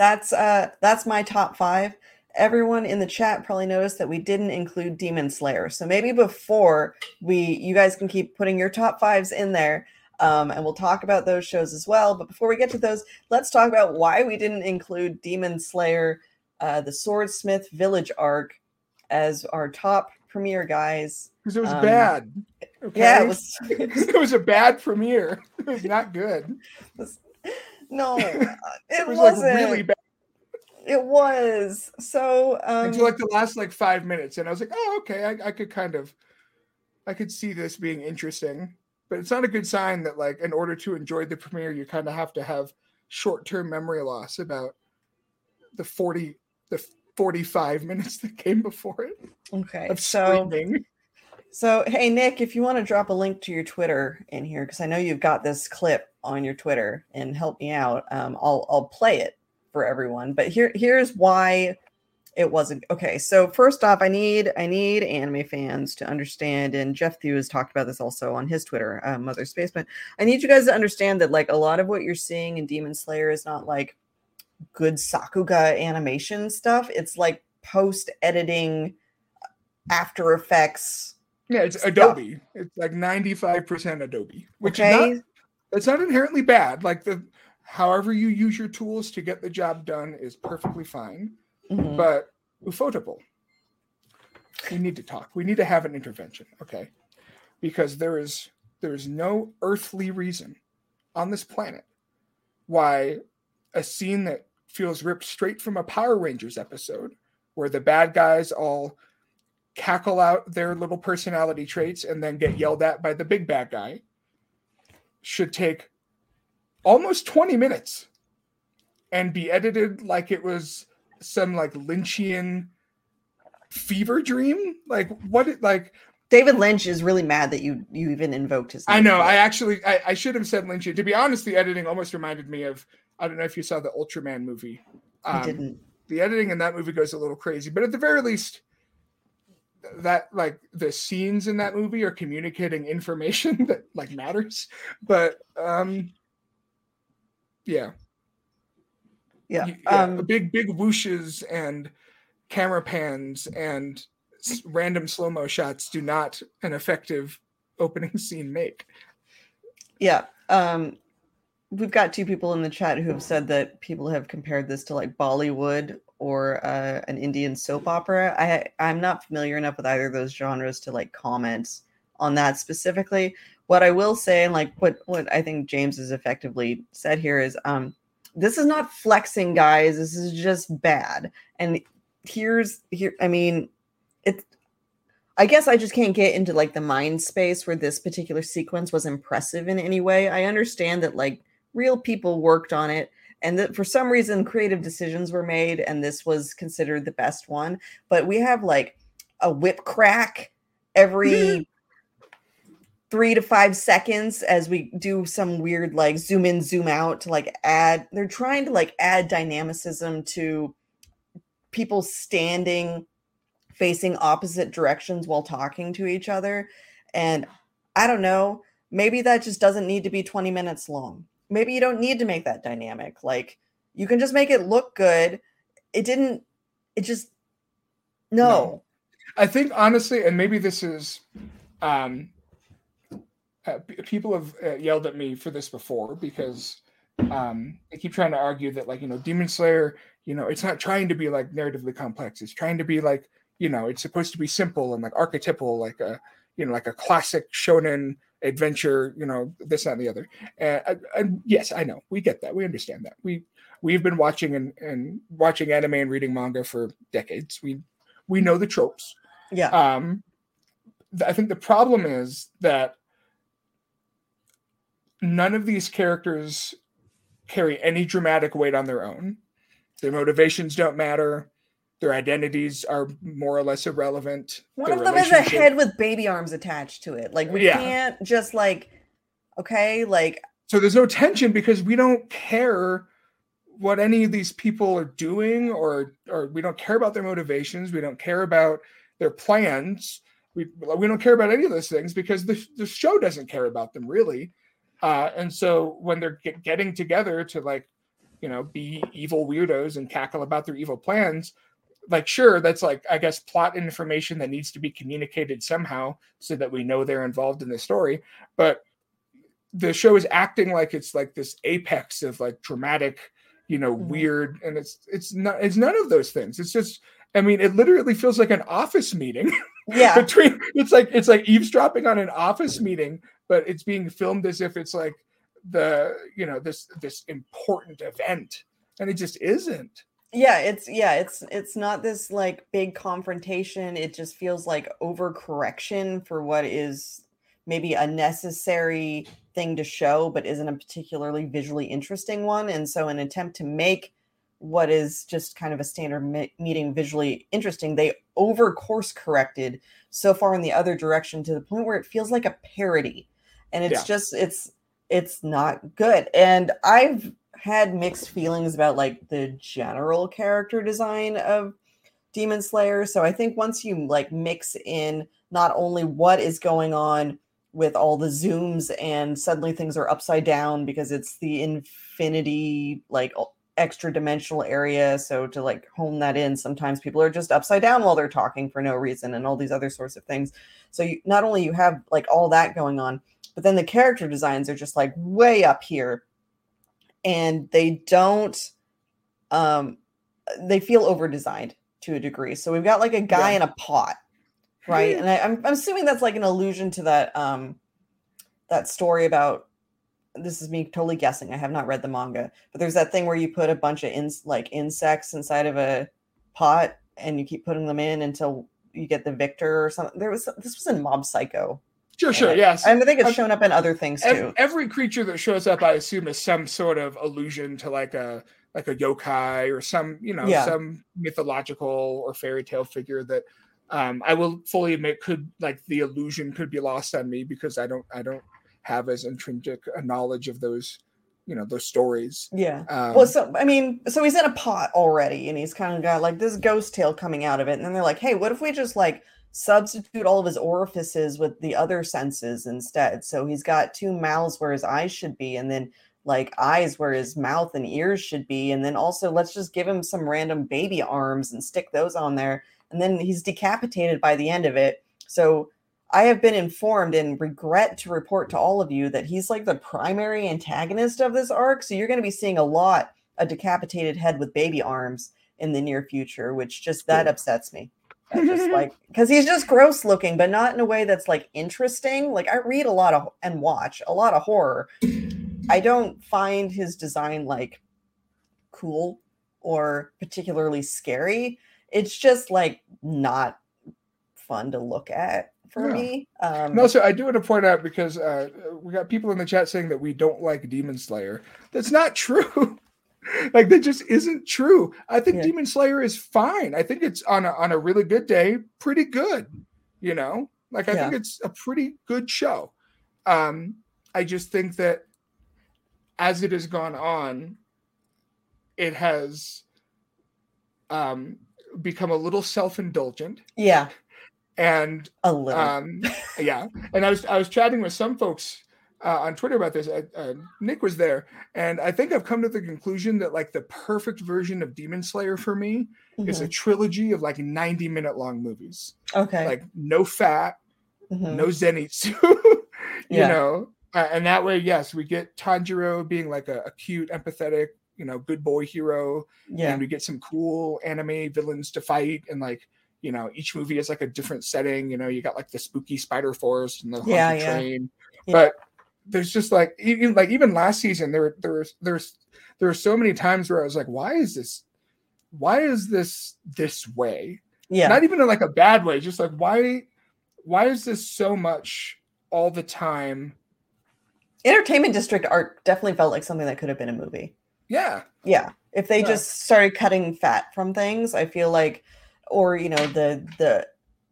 that's uh that's my top five. Everyone in the chat probably noticed that we didn't include Demon Slayer. So maybe before we you guys can keep putting your top fives in there. Um, and we'll talk about those shows as well. But before we get to those, let's talk about why we didn't include Demon Slayer, uh, the Swordsmith Village arc, as our top premiere guys. Because it was Um, bad. Okay? Yeah, it was. [LAUGHS] it was a bad premiere. [LAUGHS] It was not good. No, [LAUGHS] uh, it, It was wasn't. like really bad It was so. Um, until like the last like five minutes, and I was like, oh, okay, I, I could kind of, I could see this being interesting. But it's not a good sign that like in order to enjoy the premiere, you kind of have to have short-term memory loss about the forty, the forty-five minutes that came before it okay, of so screaming. So, hey, Nick, if you want to drop a link to your Twitter in here, because I know you've got this clip on your Twitter and help me out, um, I'll I'll play it for everyone. But here here's why it wasn't okay. So first off, I need I need anime fans to understand, and Geoff Thew has talked about this also on his Twitter, uh, Mother But I need you guys to understand that like a lot of what you're seeing in Demon Slayer is not like good Sakuga animation stuff. It's like post editing, After Effects Yeah, it's stuff. Adobe. It's like ninety-five percent Adobe, which is okay. not it's not inherently bad. Like the however you use your tools to get the job done is perfectly fine. Mhm. But Ufotable, we need to talk. We need to have an intervention, okay? Because there is there is no earthly reason on this planet why a scene that feels ripped straight from a Power Rangers episode, where the bad guys all cackle out their little personality traits and then get yelled at by the big bad guy, should take almost 20 minutes and be edited like it was some like Lynchian fever dream. Like what it like David Lynch is really mad that you you even invoked his. I know. I actually, I, I should have said Lynchian. To be honest, the editing almost reminded me of. I don't know if you saw the Ultraman movie. I Um, didn't. The editing in that movie goes a little crazy, but at the very least, that like the scenes in that movie are communicating information [LAUGHS] that like matters. But um, yeah, Yeah. yeah, um, big big whooshes and camera pans and s- random slow mo shots do not an effective opening [LAUGHS] scene make. yeah. Um, we've got two people in the chat who have said that people have compared this to like Bollywood or uh, an Indian soap opera. I I'm not familiar enough with either of those genres to like comment on that specifically. What I will say, and like what what I think James has effectively said here is, um, this is not flexing, guys. This is just bad. And here's here. I mean, it's. I guess I just can't get into like the mind space where this particular sequence was impressive in any way. I understand that like real people worked on it and that for some reason creative decisions were made and this was considered the best one, but we have like a whip crack every [LAUGHS] 3 to 5 seconds as we do some weird like zoom in zoom out to like add they're trying to like add dynamicism to people standing facing opposite directions while talking to each other. And I don't know, maybe that just doesn't need to be 20 minutes long. Maybe you don't need to make that dynamic. Like you can just make it look good. It didn't, it just, no. no. I think honestly, and maybe this is, um, uh, people have uh, yelled at me for this before because um, they keep trying to argue that like you know Demon Slayer, you know, it's not trying to be like narratively complex. It's trying to be like you know it's supposed to be simple and like archetypal like a you know like a classic shonen adventure you know this that, and the other. And, and, yes i know we get that we understand that. We we've been watching and, and watching anime and reading manga for decades. We we know the tropes. Yeah. Um i think the problem is that none of these characters carry any dramatic weight on their own. Their motivations don't matter their identities are more or less irrelevant. One of them is a head with baby arms attached to it. Like we yeah. can't just like, okay, like. So there's no tension because we don't care what any of these people are doing, or or we don't care about their motivations. We don't care about their plans. We we don't care about any of those things because the the show doesn't care about them really. Uh, and so when they're get, getting together to like, you know, be evil weirdos and cackle about their evil plans, like sure that's like i guess plot information that needs to be communicated somehow so that we know they're involved in the story but the show is acting like it's like this apex of like dramatic you know mm-hmm. weird and it's it's not it's none of those things. It's just i mean it literally feels like an office meeting. Yeah. [LAUGHS] Between it's like it's like eavesdropping on an office meeting but it's being filmed as if it's like the you know this this important event and it just isn't yeah it's yeah it's it's not this like big confrontation. It just feels like overcorrection for what is maybe a necessary thing to show but isn't a particularly visually interesting one. And so an attempt to make what is just kind of a standard me- meeting visually interesting they over course corrected so far in the other direction to the point where it feels like a parody. And it's yeah. just it's it's not good. And i've had mixed feelings about like the general character design of Demon Slayer. So I think once you like mix in not only what is going on with all the zooms and suddenly things are upside down because it's the infinity like extra dimensional area so to like hone that in sometimes people are just upside down while they're talking for no reason and all these other sorts of things so you not only you have like all that going on but then the character designs are just like way up here and they don't um they feel over designed to a degree. So we've got like a guy yeah. in a pot, right? and I, am I'm assuming that's like an allusion to that um that story about this is me totally guessing. I have not read the manga, but there's that thing where you put a bunch of ins like insects inside of a pot and you keep putting them in until you get the victor or something. There was this was in Mob Psycho. Sure, sure, yes. And I think it's shown up in other things too. Every creature that shows up, I assume, is some sort of allusion to like a like a yokai or some you know yeah. some mythological or fairy tale figure that um, I will fully admit could like the illusion could be lost on me because I don't I don't have as intrinsic a knowledge of those you know those stories. Yeah. Um, well, so I mean, so he's in a pot already, and he's kind of got like this ghost tail coming out of it, and then they're like, "Hey, what if we just like substitute all of his orifices with the other senses instead. So he's got two mouths where his eyes should be, and then like eyes where his mouth and ears should be. And then also, let's just give him some random baby arms and stick those on there. And then he's decapitated by the end of it. So I have been informed and regret to report to all of you that he's like the primary antagonist of this arc. So you're going to be seeing a lot a decapitated head with baby arms in the near future, which just that upsets me just [LAUGHS] like because he's just gross looking, but not in a way that's like interesting. Like I read a lot of and watch a lot of horror. I don't find his design like cool or particularly scary. It's just like not fun to look at for Yeah. me. Um, And also, I do want to point out because uh, we got people in the chat saying that we don't like Demon Slayer. That's not [LAUGHS] true. [LAUGHS] like that just isn't true. I think Yeah. Demon Slayer is fine. I think it's on a, on a really good day, pretty good. You know, like I think it's a pretty good show. Um, I just think that as it has gone on, it has um, become a little self indulgent yeah, and a little. um, yeah, and I was I was chatting with some folks uh, on Twitter about this. Uh, uh, Nick was there, and I think I've come to the conclusion that like the perfect version of Demon Slayer for me is a Mhm. trilogy of like ninety minute long movies, okay. like no fat, Mhm. no zenitsu, [LAUGHS] you Yeah. know, uh, and that way, yes, we get Tanjiro being like a, a cute, empathetic, you know, good boy hero, yeah. and we get some cool anime villains to fight and like you know each movie is like a different setting you know you got like the spooky spider forest and the Yeah, yeah. train Yeah. but there's just like even like even last season there there was there's there were so many times where i was like why is this why is this this way yeah. not even in like a bad way just like why why is this so much all the time Entertainment District art definitely felt like something that could have been a movie. yeah Yeah. If they Yeah. just started cutting fat from things, I feel like or you know, the the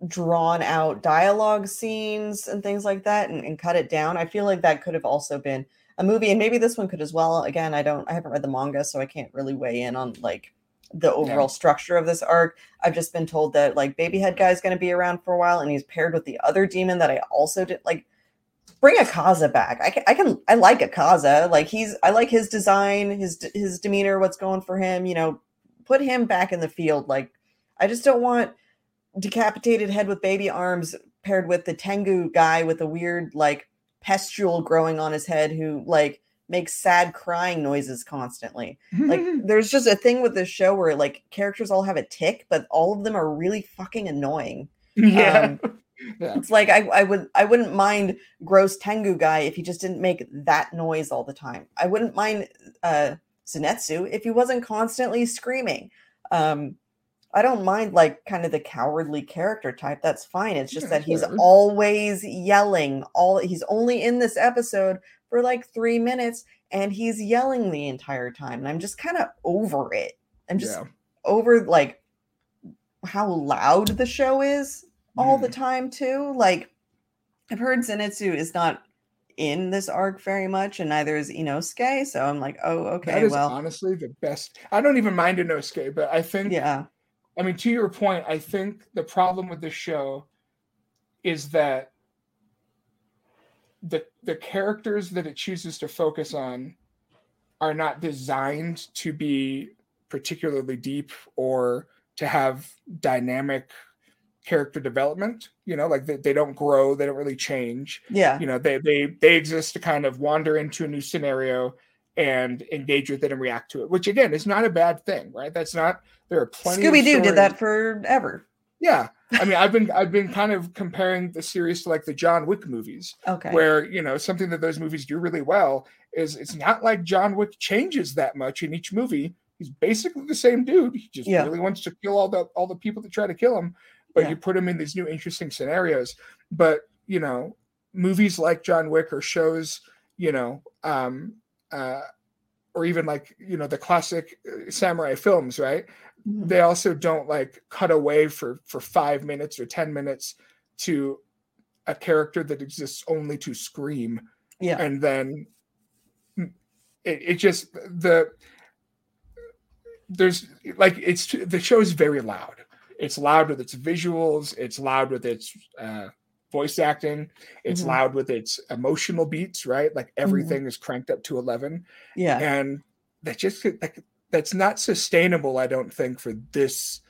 drawn out dialogue scenes and things like that and, and cut it down. I feel like that could have also been a movie and maybe this one could as well. Again, I don't I haven't read the manga, so I can't really weigh in on like the overall structure of this arc. I've just been told that like baby Babyhead guy's going to be around for a while and he's paired with the other demon that I also did like bring Akaza back. I can, I can, I like Akaza. Like he's, I like his design, his his demeanor, what's going for him. You know, put him back in the field. Like, I just don't want decapitated head with baby arms paired with the Tengu guy with a weird like pustule growing on his head who like makes sad crying noises constantly. Like, [LAUGHS] there's just a thing with this show where like characters all have a tick, but all of them are really fucking annoying. yeah Um, [LAUGHS] yeah it's like I, I would I wouldn't mind gross Tengu guy if he just didn't make that noise all the time. I wouldn't mind uh Zenitsu if he wasn't constantly screaming. Um I don't mind like kind of the cowardly character type. That's fine. It's just that he's always yelling. All he's only in this episode for like 3 minutes and he's yelling the entire time. And I'm just kind of over it. I'm just yeah over like how loud the show is all Mm. the time too. Like I've heard Zenitsu is not in this arc very much, and neither is Inosuke. So I'm like, oh, okay, is well, honestly the best i don't even mind inosuke but i think yeah, I mean, to your point, I think the problem with this show is that the the characters that it chooses to focus on are not designed to be particularly deep or to have dynamic character development. You know, like they, they don't grow, they don't really change. yeah, You know, they they they exist to kind of wander into a new scenario and engage with it and react to it, which again is not a bad thing, right? That's not there are plenty of Scooby Doo did that forever. yeah. I mean, I've been I've been kind of comparing the series to like the John Wick movies, Okay, where you know something that those movies do really well is it's not like John Wick changes that much in each movie. He's basically the same dude. He just Yeah. really wants to kill all the all the people that try to kill him, but Yeah. you put him in these new interesting scenarios. But you know, movies like John Wick or shows, you know, um, uh, or even like you know the classic uh, samurai films, right? Mhm. they also don't like cut away for for five minutes or ten minutes to a character that exists only to scream yeah, and then mm, it, it just the there's like it's the show is very loud it's loud with its visuals it's loud with its uh voice acting it's Mhm. loud with its emotional beats right? Like everything is cranked up to 11 yeah, and that just like that's not sustainable i don't think for this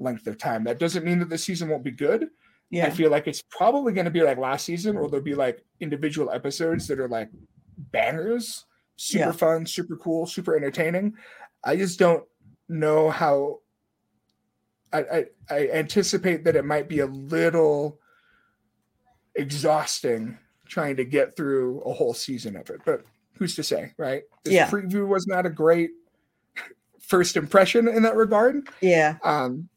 length of time. That doesn't mean that the season won't be good. Yeah. i feel like it's probably going to be like last season or there'll be like individual episodes that are like bangers super Yeah. fun super cool super entertaining. I just don't know how I, I i anticipate that it might be a little exhausting trying to get through a whole season of it but who's to say right this Yeah. preview was not a great first impression in that regard yeah. um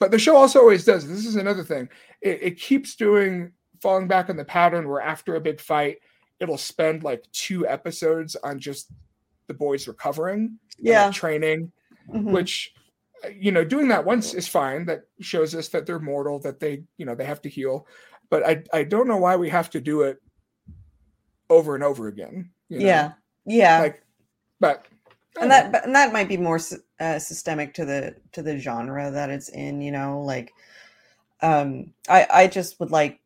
but the show also always does. This is another thing. It, it keeps doing falling back on the pattern where after a big fight, it'll spend like two episodes on just the boys recovering, like, Yeah. training, Mhm. which you know doing that once is fine. That shows us that they're mortal, that they you know they have to heal. But I I don't know why we have to do it over and over again. you know? yeah. Yeah. like, but and that know. but- and that might be more uh, systemic to the to the genre that it's in you know like um i i just would like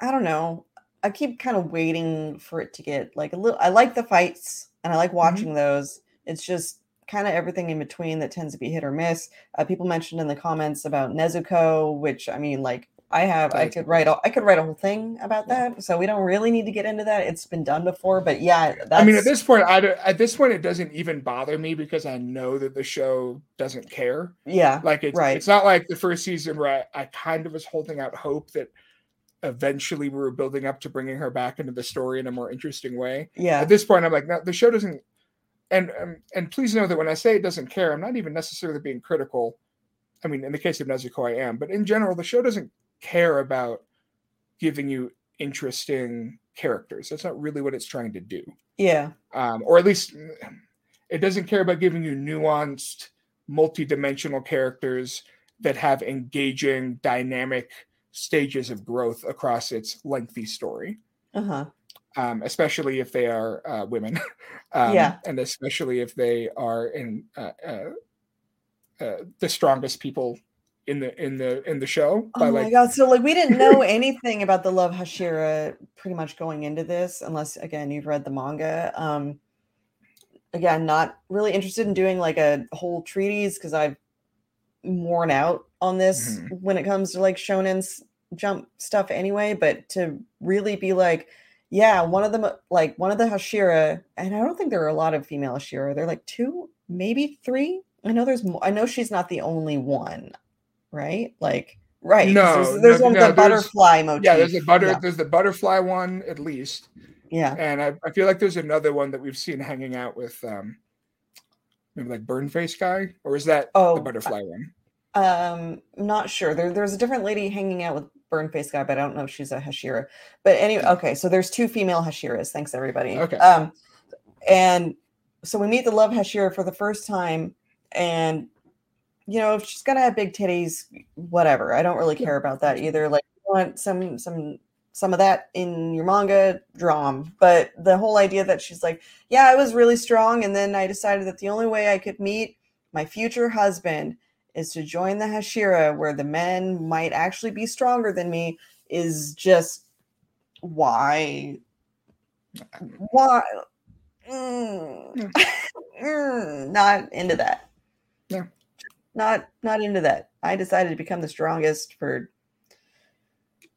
i don't know i keep kind of waiting for it to get like a little i like the fights and i like watching those it's just kind of everything in between that tends to be hit or miss uh, people mentioned in the comments about nezuko which i mean like i have i could write a, i could write a whole thing about that so we don't really need to get into that it's been done before but yeah that's, I mean, at this point, I at this point, it doesn't even bother me because I know that the show doesn't care. yeah Like it's Right. it's not like the first season where I, I kind of was holding out hope that eventually we were building up to bringing her back into the story in a more interesting way. yeah At this point, I'm like, no, the show doesn't. And um, and please know that when I say it doesn't care, I'm not even necessarily being critical. I mean, in the case of Nezuko, I am, but in general, the show doesn't care about giving you interesting characters. That's not really what it's trying to do yeah um, or at least it doesn't care about giving you nuanced, multi-dimensional characters that have engaging, dynamic stages of growth across its lengthy story. uh-huh Um, especially if they are uh, women, [LAUGHS] um, Yeah. and especially if they are in uh, uh, uh, the strongest people in the in the in the show. Oh my god! So like we didn't know [LAUGHS] anything about the Love Hashira pretty much going into this, unless again you've read the manga. Um, again, not really interested in doing like a whole treatise because I've worn out on this Mhm. when it comes to like shonen's jump stuff anyway. But to really be like, yeah, one of them like one of the Hashira, and I don't think there are a lot of female Hashira. They're like two, maybe three. I know there's more. I know she's not the only one, right? Like, right. No, there's, there's no, one with no, the butterfly motif. Yeah, there's a butter. Yeah, There's the butterfly one at least. yeah. and I, I feel like there's another one that we've seen hanging out with um maybe like burn face guy or is that Oh, the butterfly one Um, I'm not sure. There, there's a different lady hanging out with Burn Face Guy, but I don't know if she's a Hashira. But anyway, okay, so there's two female Hashiras. Thanks everybody. Okay. Um, and so we meet the Love Hashira for the first time, and you know, if she's gonna have big titties, whatever. I don't really care about that either. Like, you want some some some of that in your manga, draw 'em. But the whole idea that she's like, yeah, I was really strong, and then I decided that the only way I could meet my future husband is to join the Hashira, where the men might actually be stronger than me, is just why. Why? Mm. [LAUGHS] Mm, not into that. Not not into that. I decided to become the strongest for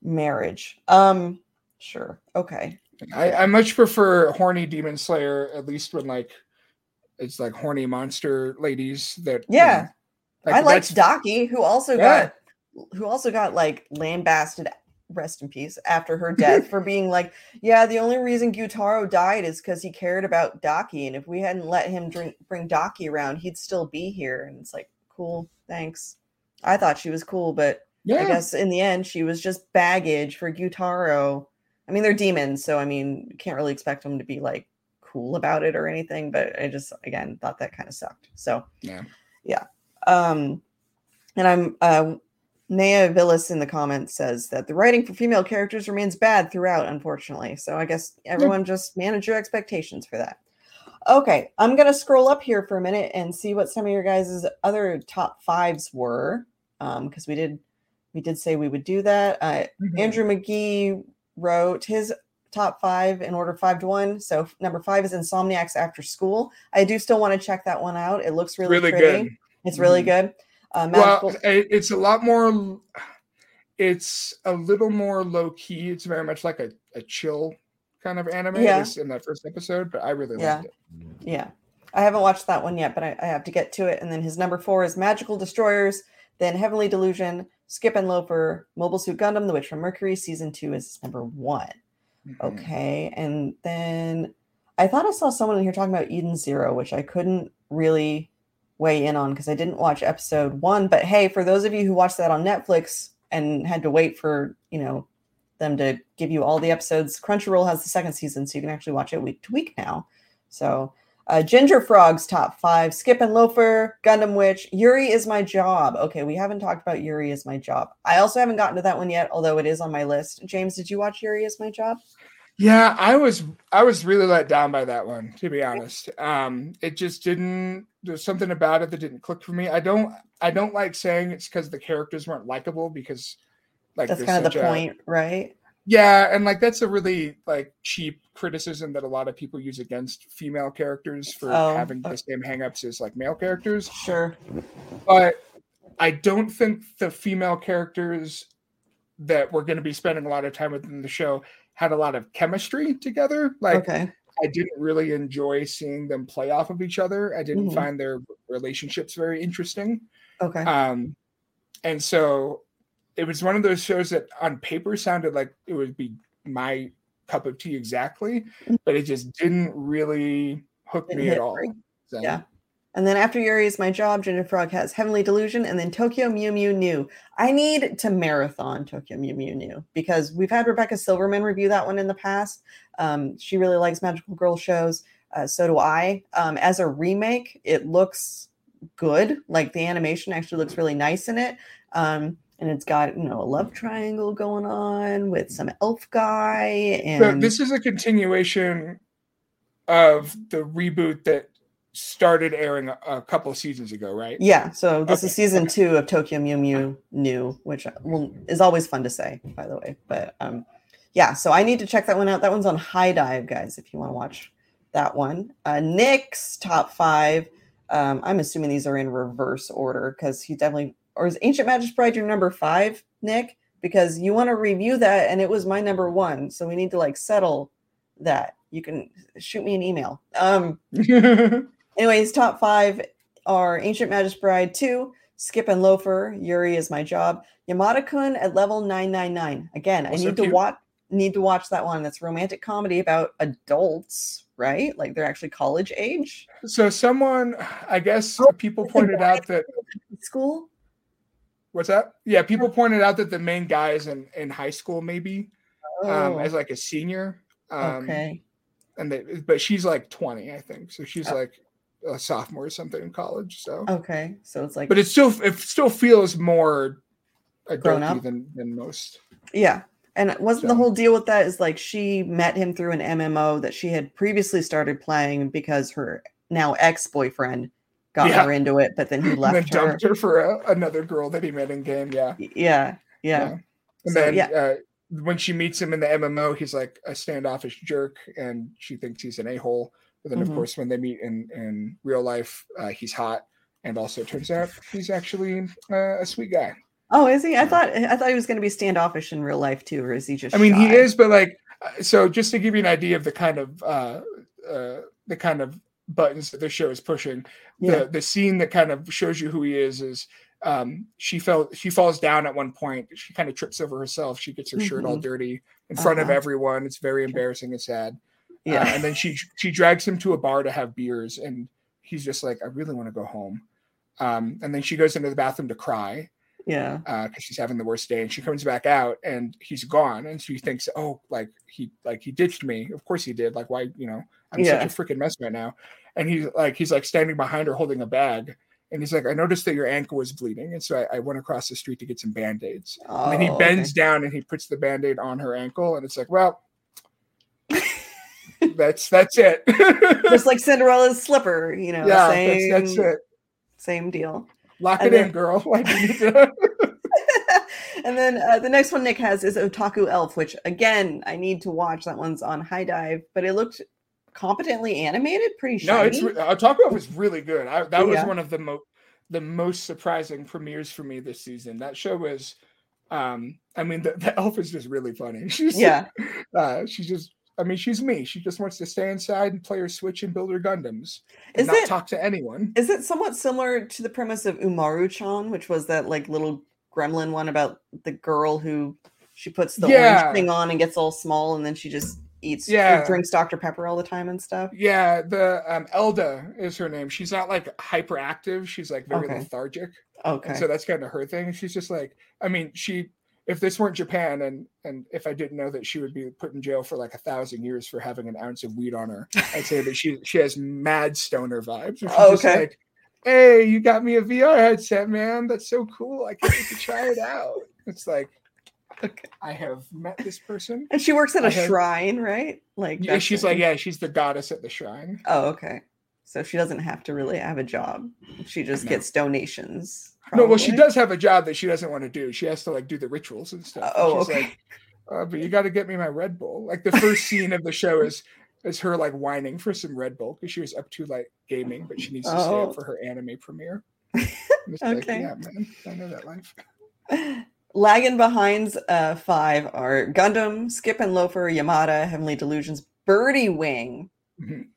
marriage. Um, sure. Okay. I, I much prefer horny demon slayer at least when like it's like horny monster ladies that you Yeah. know, like, I liked Daki, who also Yeah. got who also got like lambasted rest in peace after her death [LAUGHS] for being like, yeah, the only reason Gyutaro died is because he cared about Daki, and if we hadn't let him drink bring Daki around, he'd still be here. And it's like, cool, thanks. I thought she was cool, but yeah I guess in the end she was just baggage for Gyutaro. I mean, they're demons, so I mean, can't really expect them to be like cool about it or anything. But I just again thought that kind of sucked. So Yeah. yeah. Um, and I'm uh, Naya Villas in the comments says that the writing for female characters remains bad throughout, unfortunately. So I guess everyone just manage your expectations for that. Okay, I'm gonna scroll up here for a minute and see what some of your guys' other top fives were, um, because we did we did say we would do that. Uh, Mhm. Andrew McGee wrote his top five in order five to one. So number five is Insomniacs After School. I do still want to check that one out. It looks really, really pretty. good It's really Mhm. good. Uh, well it's a lot more it's a little more low key it's very much like a, a chill kind of anime Yeah. in that first episode but i really Yeah. liked it yeah, I haven't watched that one yet, but I, I have to get to it. And then his number four is Magical Destroyers. Then Heavenly Delusion, Skip and Loafer, Mobile Suit Gundam, The Witch from Mercury. Season two is number one. Mhm. Okay, and then I thought I saw someone in here talking about Eden Zero, which I couldn't really weigh in on because I didn't watch episode one. But hey, for those of you who watched that on Netflix and had to wait for you know them to give you all the episodes, Crunchyroll has the second season, so you can actually watch it week to week now. So uh, Ginger Frog's top five, Skip and Loafer, Gundam Witch, Yuri is my job. Okay, we haven't talked about Yuri is my job. I also haven't gotten to that one yet, although it is on my list. James, did you watch Yuri is my job? Yeah, I was I was really let down by that one, to be honest. Um, it just didn't there's something about it that didn't click for me. I don't I don't like saying it's because the characters weren't likable because like that's kind of the a, point, right? Yeah, and like that's a really like cheap criticism that a lot of people use against female characters for oh, having the same hangups as like male characters. Sure. But I don't think the female characters that we're going to be spending a lot of time with in the show had a lot of chemistry together. Like, okay. I didn't really enjoy seeing them play off of each other. I didn't mm-hmm. find their relationships very interesting. Okay. Um, and so it was one of those shows that on paper sounded like it would be my cup of tea exactly, mm-hmm. but it just didn't really hook didn't me at all. So. Yeah. And then after Yuri is my job, Ginger Frog has Heavenly Delusion, and then Tokyo Mew Mew New. I need to marathon Tokyo Mew Mew New because we've had Rebecca Silverman review that one in the past. Um, she really likes magical girl shows. Uh, so do I. Um, as a remake, it looks good. Like the animation actually looks really nice in it. Um, and it's got you know a love triangle going on with some elf guy. And so this is a continuation of the reboot that started airing a, a couple of seasons ago, right? Yeah. So this okay. is season okay. two of Tokyo Mew Mew New, which will, is always fun to say, by the way. But um, yeah, so I need to check that one out. That one's on HIDIVE guys, if you want to watch that one. Uh, Nick's top five. Um, I'm assuming these are in reverse order because he definitely, or is Ancient Magus Bride your number five, Nick? Because you want to review that and it was my number one. So we need to like settle that. You can shoot me an email. Um, [LAUGHS] Anyways, top five are Ancient Magus Bride 2, Skip and Loafer, Yuri is my job, Yamada Kun at level 999. Again, I need to watch need to watch that one. That's romantic comedy about adults, right? Like they're actually college age. So someone, I guess oh, people pointed out that school. What's that? Yeah, people pointed out that the main guy is in, in high school, maybe um, oh. um, as like a senior. Um, okay. And they, but she's like 20, I think. So she's oh. like a sophomore or something in college. So okay, so it's like, but it still it still feels more grown up than than most. Yeah, and wasn't so. the whole deal with that is like she met him through an MMO that she had previously started playing because her now ex boyfriend got yeah. her into it, but then he left [LAUGHS] and then dumped her, for a, another girl that he met in game. Yeah, yeah, yeah. yeah. And so, then yeah. Uh, when she meets him in the MMO, he's like a standoffish jerk, and she thinks he's an a hole. But then, mm-hmm. of course, when they meet in in real life, uh, he's hot, and also turns out he's actually uh, a sweet guy. Oh, is he? I thought I thought he was going to be standoffish in real life too, or is he just? I mean, shy? he is, but like, uh, so just to give you an idea of the kind of uh, uh, the kind of buttons that the show is pushing, yeah. the the scene that kind of shows you who he is is um, she fell she falls down at one point. She kind of trips over herself. She gets her mm-hmm. shirt all mm-hmm. dirty in front uh-huh. of everyone. It's very embarrassing and sad. Yeah. Uh, and then she she drags him to a bar to have beers, and he's just like, I really want to go home. Um, and then she goes into the bathroom to cry. Yeah. Because uh, she's having the worst day, and she comes back out, and he's gone, and she thinks, oh, like he like he ditched me. Of course he did. Like why, you know, I'm yeah. such a freaking mess right now. And he's like he's like standing behind her holding a bag. And he's like, I noticed that your ankle was bleeding. And so I, I went across the street to get some band aids. Oh, and he bends okay. down and he puts the band aid on her ankle. And it's like, well, that's that's it. [LAUGHS] Just like Cinderella's slipper, you know. Yeah, same, that's, that's it. Same deal. Lock and it then, in, girl. [LAUGHS] and then uh, the next one Nick has is Otaku Elf, which again I need to watch. That one's on HIDIVE, but it looked competently animated, pretty shiny. No, it's Otaku Elf is really good. I, that was yeah. one of the most the most surprising premieres for me this season. That show was um i mean the, the elf is just really funny [LAUGHS] she's yeah uh she's just I mean, she's me. She just wants to stay inside and play her Switch and build her Gundams and is not it, talk to anyone. Is it somewhat similar to the premise of Umaru-chan, which was that like little gremlin one about the girl who she puts the yeah. orange thing on and gets all small and then she just eats, Yeah. drinks Dr Pepper all the time and stuff. Yeah, the um, Elda is her name. She's not like hyperactive. She's like very Okay. lethargic. Okay. And so that's kind of her thing. She's just like, I mean, she if this weren't Japan and and if I didn't know that she would be put in jail for like a thousand years for having an ounce of weed on her, I'd say that she she has mad stoner vibes. She's Oh, just okay. like, hey, you got me a VR headset, man. That's so cool. I can't wait to try it out. It's like okay. I have met this person. And she works at a I have- shrine, right? Like Yeah, she's like, yeah, she's the goddess at the shrine. Oh, okay. So she doesn't have to really have a job. She just No. gets donations. No, well, she does have a job that she doesn't want to do. She has to like do the rituals and stuff. Oh, She's okay. like, uh, but you got to get me my Red Bull. Like the first scene of the show is is her like whining for some Red Bull because she was up to like gaming, but she needs to stay Oh. up for her anime premiere. [LAUGHS] I'm like, Okay. yeah, man, I know that life. [LAUGHS] Lagging behinds uh, five are Gundam, Skip and Loafer, Yamada, Heavenly Delusions, Birdie Wing. Mhm.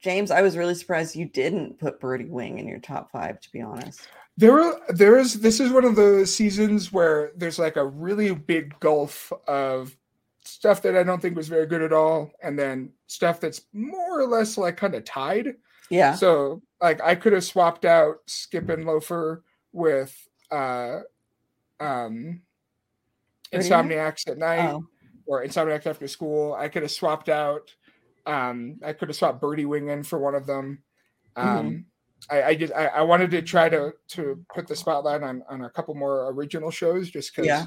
James, I was really surprised you didn't put Birdie Wing in your top five, to be honest. There, are- there is. This is one of those seasons where there's like a really big gulf of stuff that I don't think was very good at all, and then stuff that's more or less like kind of tied. Yeah. So like I could have swapped out Skip and Loafer with uh um Insomniacs at night Oh, or Insomniacs after school. I could have swapped out um I could have swapped Birdie Wing in for one of them. Um I, I just I, I wanted to try to to put the spotlight on on a couple more original shows just because Yeah.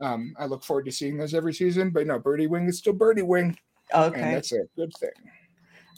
um I look forward to seeing those every season. But no, Birdie Wing is still Birdie Wing, and okay. that's a good thing.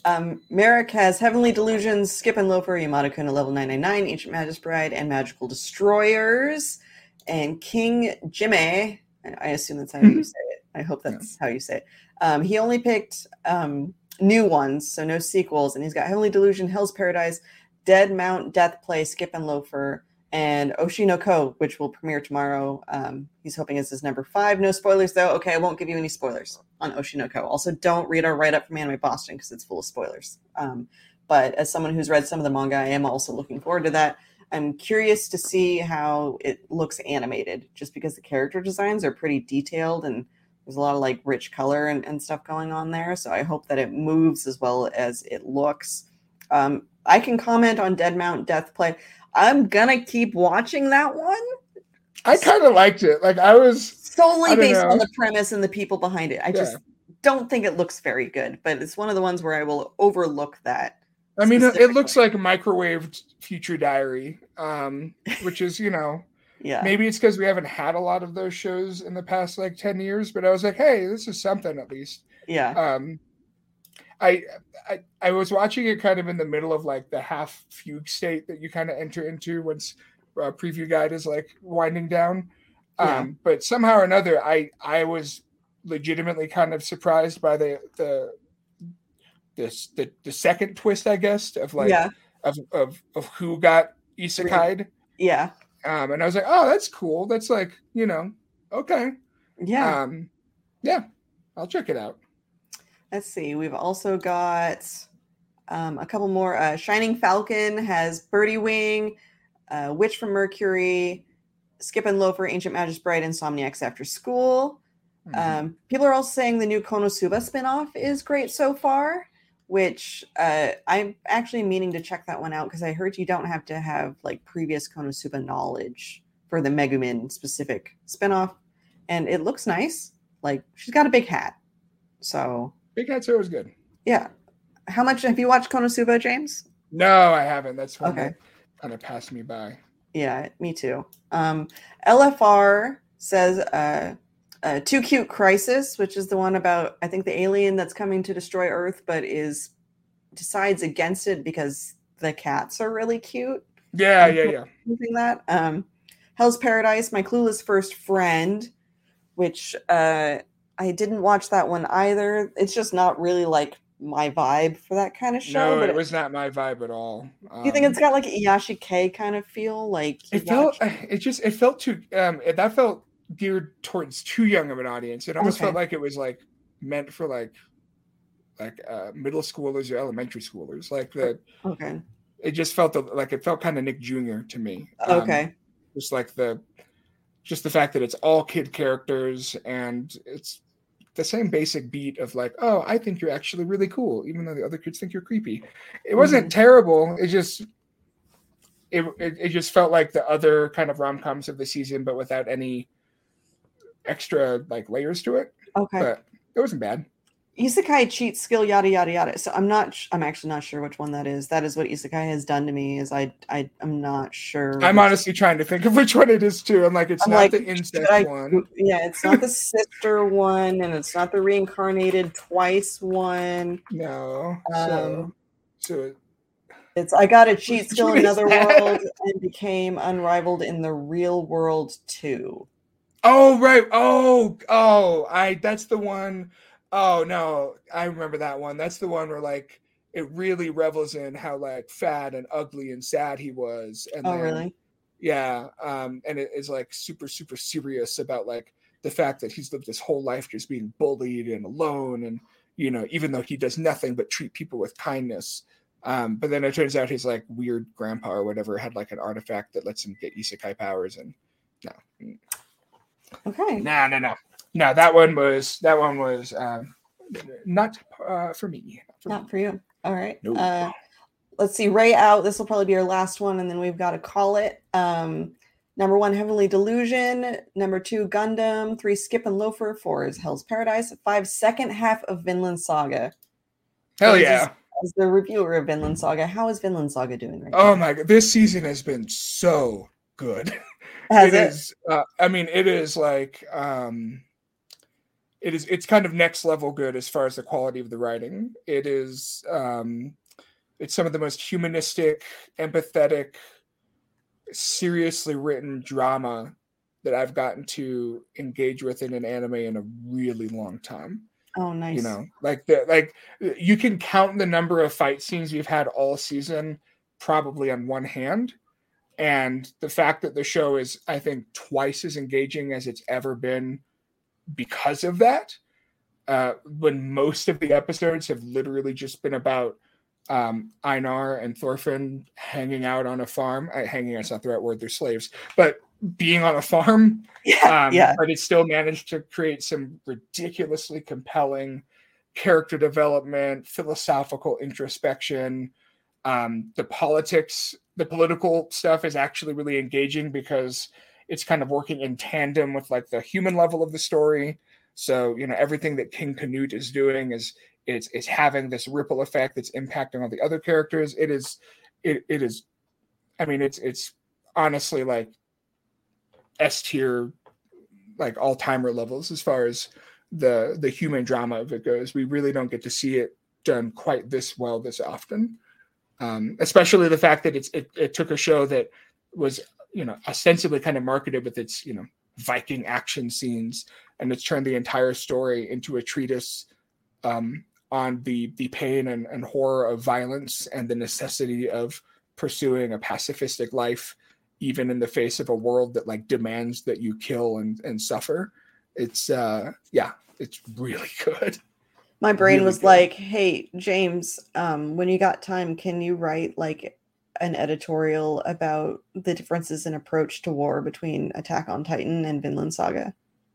Um, Merrick has Heavenly Delusions, Skip and Loafer, Yamada Kuna level 999, Ancient Magus Bride, and Magical Destroyers. And King Jimmy, I assume that's how you say it. I hope that's how you say it. Um, he only picked um, new ones, so no sequels. And he's got Heavenly Delusion, Hell's Paradise, Dead Mount, Death Play, Skip and Loafer, and Oshi no Ko, which will premiere tomorrow. Um, he's hoping it's his number five. No spoilers, though. Okay, I won't give you any spoilers on Oshi no Ko. Also, don't read our write up from Anime Boston because it's full of spoilers. Um, but as someone who's read some of the manga, I am also looking forward to that. I'm curious to see how it looks animated, just because the character designs are pretty detailed and there's a lot of like rich color and, and stuff going on there. So I hope that it moves as well as it looks. Um, I can comment on Dead Mount Death Play. I'm gonna keep watching that one I kind of liked it. Like I was solely I based on the premise and the people behind it. I Yeah. just don't think it looks very good, but it's one of the ones where I will overlook that. I mean, it- looks like a microwaved future diary, um, which is, you know, [LAUGHS] Yeah. maybe it's because we haven't had a lot of those shows in the past like 10 years, but I was like, hey, this is something at least. Yeah. Um, I, I I was watching it kind of in the middle of like the half fugue state that you kind of enter into once uh, preview guide is like winding down. Yeah. Um, but somehow or another, I I was legitimately kind of surprised by the the this the, the second twist, I guess, of like yeah. of, of of who got isekai'd. Yeah. Um, and I was like, oh, that's cool. That's like, you know, okay. Yeah. Um, yeah, I'll check it out. Let's see. We've also got um, a couple more. Uh, Shining Falcon has Birdie Wing, uh, Witch from Mercury, Skip and Loafer, Ancient Magus Bride, Insomniacs After School. Mhm. Um, people are also saying the new Konosuba spinoff is great so far, which uh, I'm actually meaning to check that one out because I heard you don't have to have like previous Konosuba knowledge for the Megumin specific spinoff, and it looks nice. Like she's got a big hat, so Big Hat Show is good. yeah. How much have you watched Konosuba, James? No, I haven't. That's one Okay. that kind of passed me by. Yeah, me too. Um, LFR says uh, uh, Too Cute Crisis, which is the one about, I think, the alien that's coming to destroy Earth, but is decides against it because the cats are really cute. Yeah, Um, yeah, yeah. That. Um, Hell's Paradise, My Clueless First Friend, which uh, I didn't watch that one either. It's just not really like my vibe for that kind of show. No, but it was not my vibe at all. Do you think Um, it's got like a Yashi K kind of feel? Like it felt [SIGHS] it just it felt too um it, that felt geared towards too young of an audience it almost felt like it was like meant for like like uh middle schoolers or elementary schoolers like the okay. it just felt like it felt kind of nick jr to me Um, Okay. just like the just the fact that it's all kid characters and it's the same basic beat of like, oh, I think you're actually really cool, even though the other kids think you're creepy. It wasn't Mhm. terrible. It just it, it it just felt like the other kind of rom coms of the season, but without any extra like layers to it. Okay. But it wasn't bad. Isekai cheat skill yada yada yada. So I'm not. sh- I'm actually not sure which one that is. That is what Isekai has done to me. Is I I I'm not sure. I'm honestly trying to think of which one it is too. I'm like, it's I'm not like, the incest I- one. Yeah, it's not the sister one, and it's not the reincarnated twice one. No. So, Um, so It's I got a cheat skill in another world and became unrivaled in the real world too. Oh right. Oh oh. I that's the one oh no. I remember that one. That's the one where like it really revels in how like fat and ugly and sad he was. And Oh then- really? Yeah. Um. And it is like super super serious about like the fact that he's lived his whole life just being bullied and alone and you know even though he does nothing but treat people with kindness. Um, but then it turns out his like weird grandpa or whatever had like an artifact that lets him get isekai powers and no Okay. no, no, no, no. That one was that one was um, not uh, for me. Not for Not me. for you. All right. No. Uh, let's see. Ray out. This will probably be our last one, and then we've got to call it. Um, number one, Heavenly Delusion. Number two, Gundam. Three, Skip and Loafer. Four is Hell's Paradise. Five, second half of Vinland Saga. Hell This is- yeah! As the reviewer of Vinland Saga, how is Vinland Saga doing right Oh now? my god, this season has been so good. [LAUGHS] Has It it? is, Uh, I mean, it is like um, it is. It's kind of next level good as far as the quality of the writing. It is. Um, it's some of the most humanistic, empathetic, seriously written drama that I've gotten to engage with in an anime in a really long time. Oh, nice. you know like the like you can count the number of fight scenes we've had all season probably on one hand and the fact that the show is i think twice as engaging as it's ever been because of that uh when most of the episodes have literally just been about um einar and thorfinn hanging out on a farm uh, hanging out's not the right word they're slaves but being on a farm [LAUGHS] Yeah. um, yeah. but it still managed to create some ridiculously compelling character development, philosophical introspection. Um, the politics, the political stuff is actually really engaging because it's kind of working in tandem with like the human level of the story. So you know everything that King Canute is doing is is is having this ripple effect that's impacting all the other characters. It is, it, it is, I mean it's it's honestly like S tier, like all timer levels as far as the the human drama of it goes. We really don't get to see it done quite this well this often. Um, especially the fact that it's it, it took a show that was you know ostensibly kind of marketed with its you know Viking action scenes, and it's turned the entire story into a treatise um, on the the pain and, and horror of violence and the necessity of pursuing a pacifistic life even in the face of a world that like demands that you kill and and suffer. It's uh yeah it's really [LAUGHS] good My brain really was good. like, "Hey, James, um, when you got time, can you write like an editorial about the differences in approach to war between Attack on Titan and Vinland Saga?"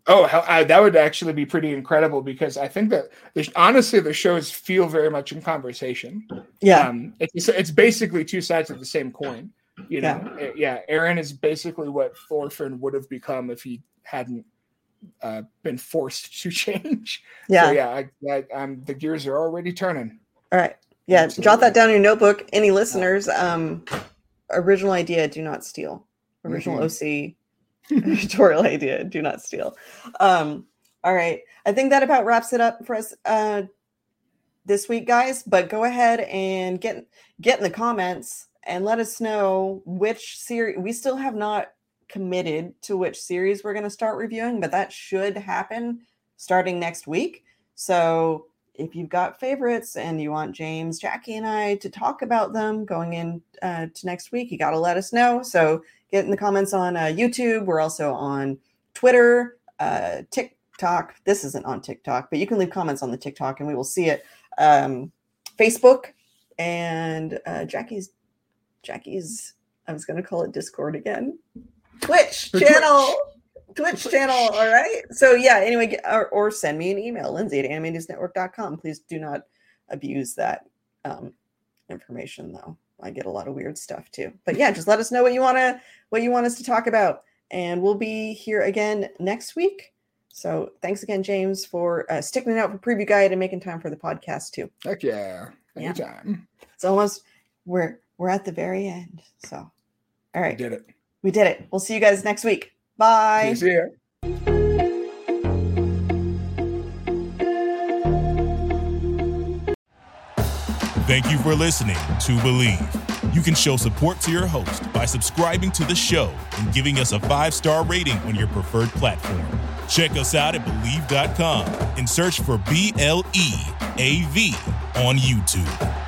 oh I, that would actually be pretty incredible because i think that honestly the shows feel very much in conversation Yeah. um it's it's basically two sides of the same coin you know yeah, yeah Eren is basically what thorfinn would have become if he hadn't uh, been forced [LAUGHS] to change yeah. so yeah I, I, um, the gears are already turning All right. Yeah, jot that down in your notebook. Any listeners, um, original idea, do not steal. Original OC editorial [LAUGHS] [LAUGHS] idea, do not steal. Um, all right. I think that about wraps it up for us uh this week, guys. But go ahead and get get in the comments and let us know which series we still have not committed to which series we're going to start reviewing, but that should happen starting next week. So if you've got favorites and you want James, Jackie, and I to talk about them going in uh, to next week, you got to let us know. So get in the comments on uh, YouTube. We're also on Twitter, uh, TikTok. This isn't on TikTok, but you can leave comments on the TikTok and we will see it. Um, Facebook and uh, Jackie's Jackie's. I was going to call it Discord again. Twitch channel. Twitch channel. All right. So yeah. Anyway, or, or send me an email, Lynzee at animenewsnetwork.com. Please do not abuse that um, information, though. I get a lot of weird stuff too. But yeah, just let us know what you want to what you want us to talk about, and we'll be here again next week. So thanks again, James, for uh, sticking it out for preview guide and making time for the podcast too. Heck yeah, anytime. Yeah. It's almost we're we're at the very end. So all right, did it. We did it. We'll see you guys next week. Bye. See you. Thank you for listening to Bleav. You can show support to your host by subscribing to the show and giving us a five star rating on your preferred platform. Check us out at Bleav.com and search for B L E A V on YouTube.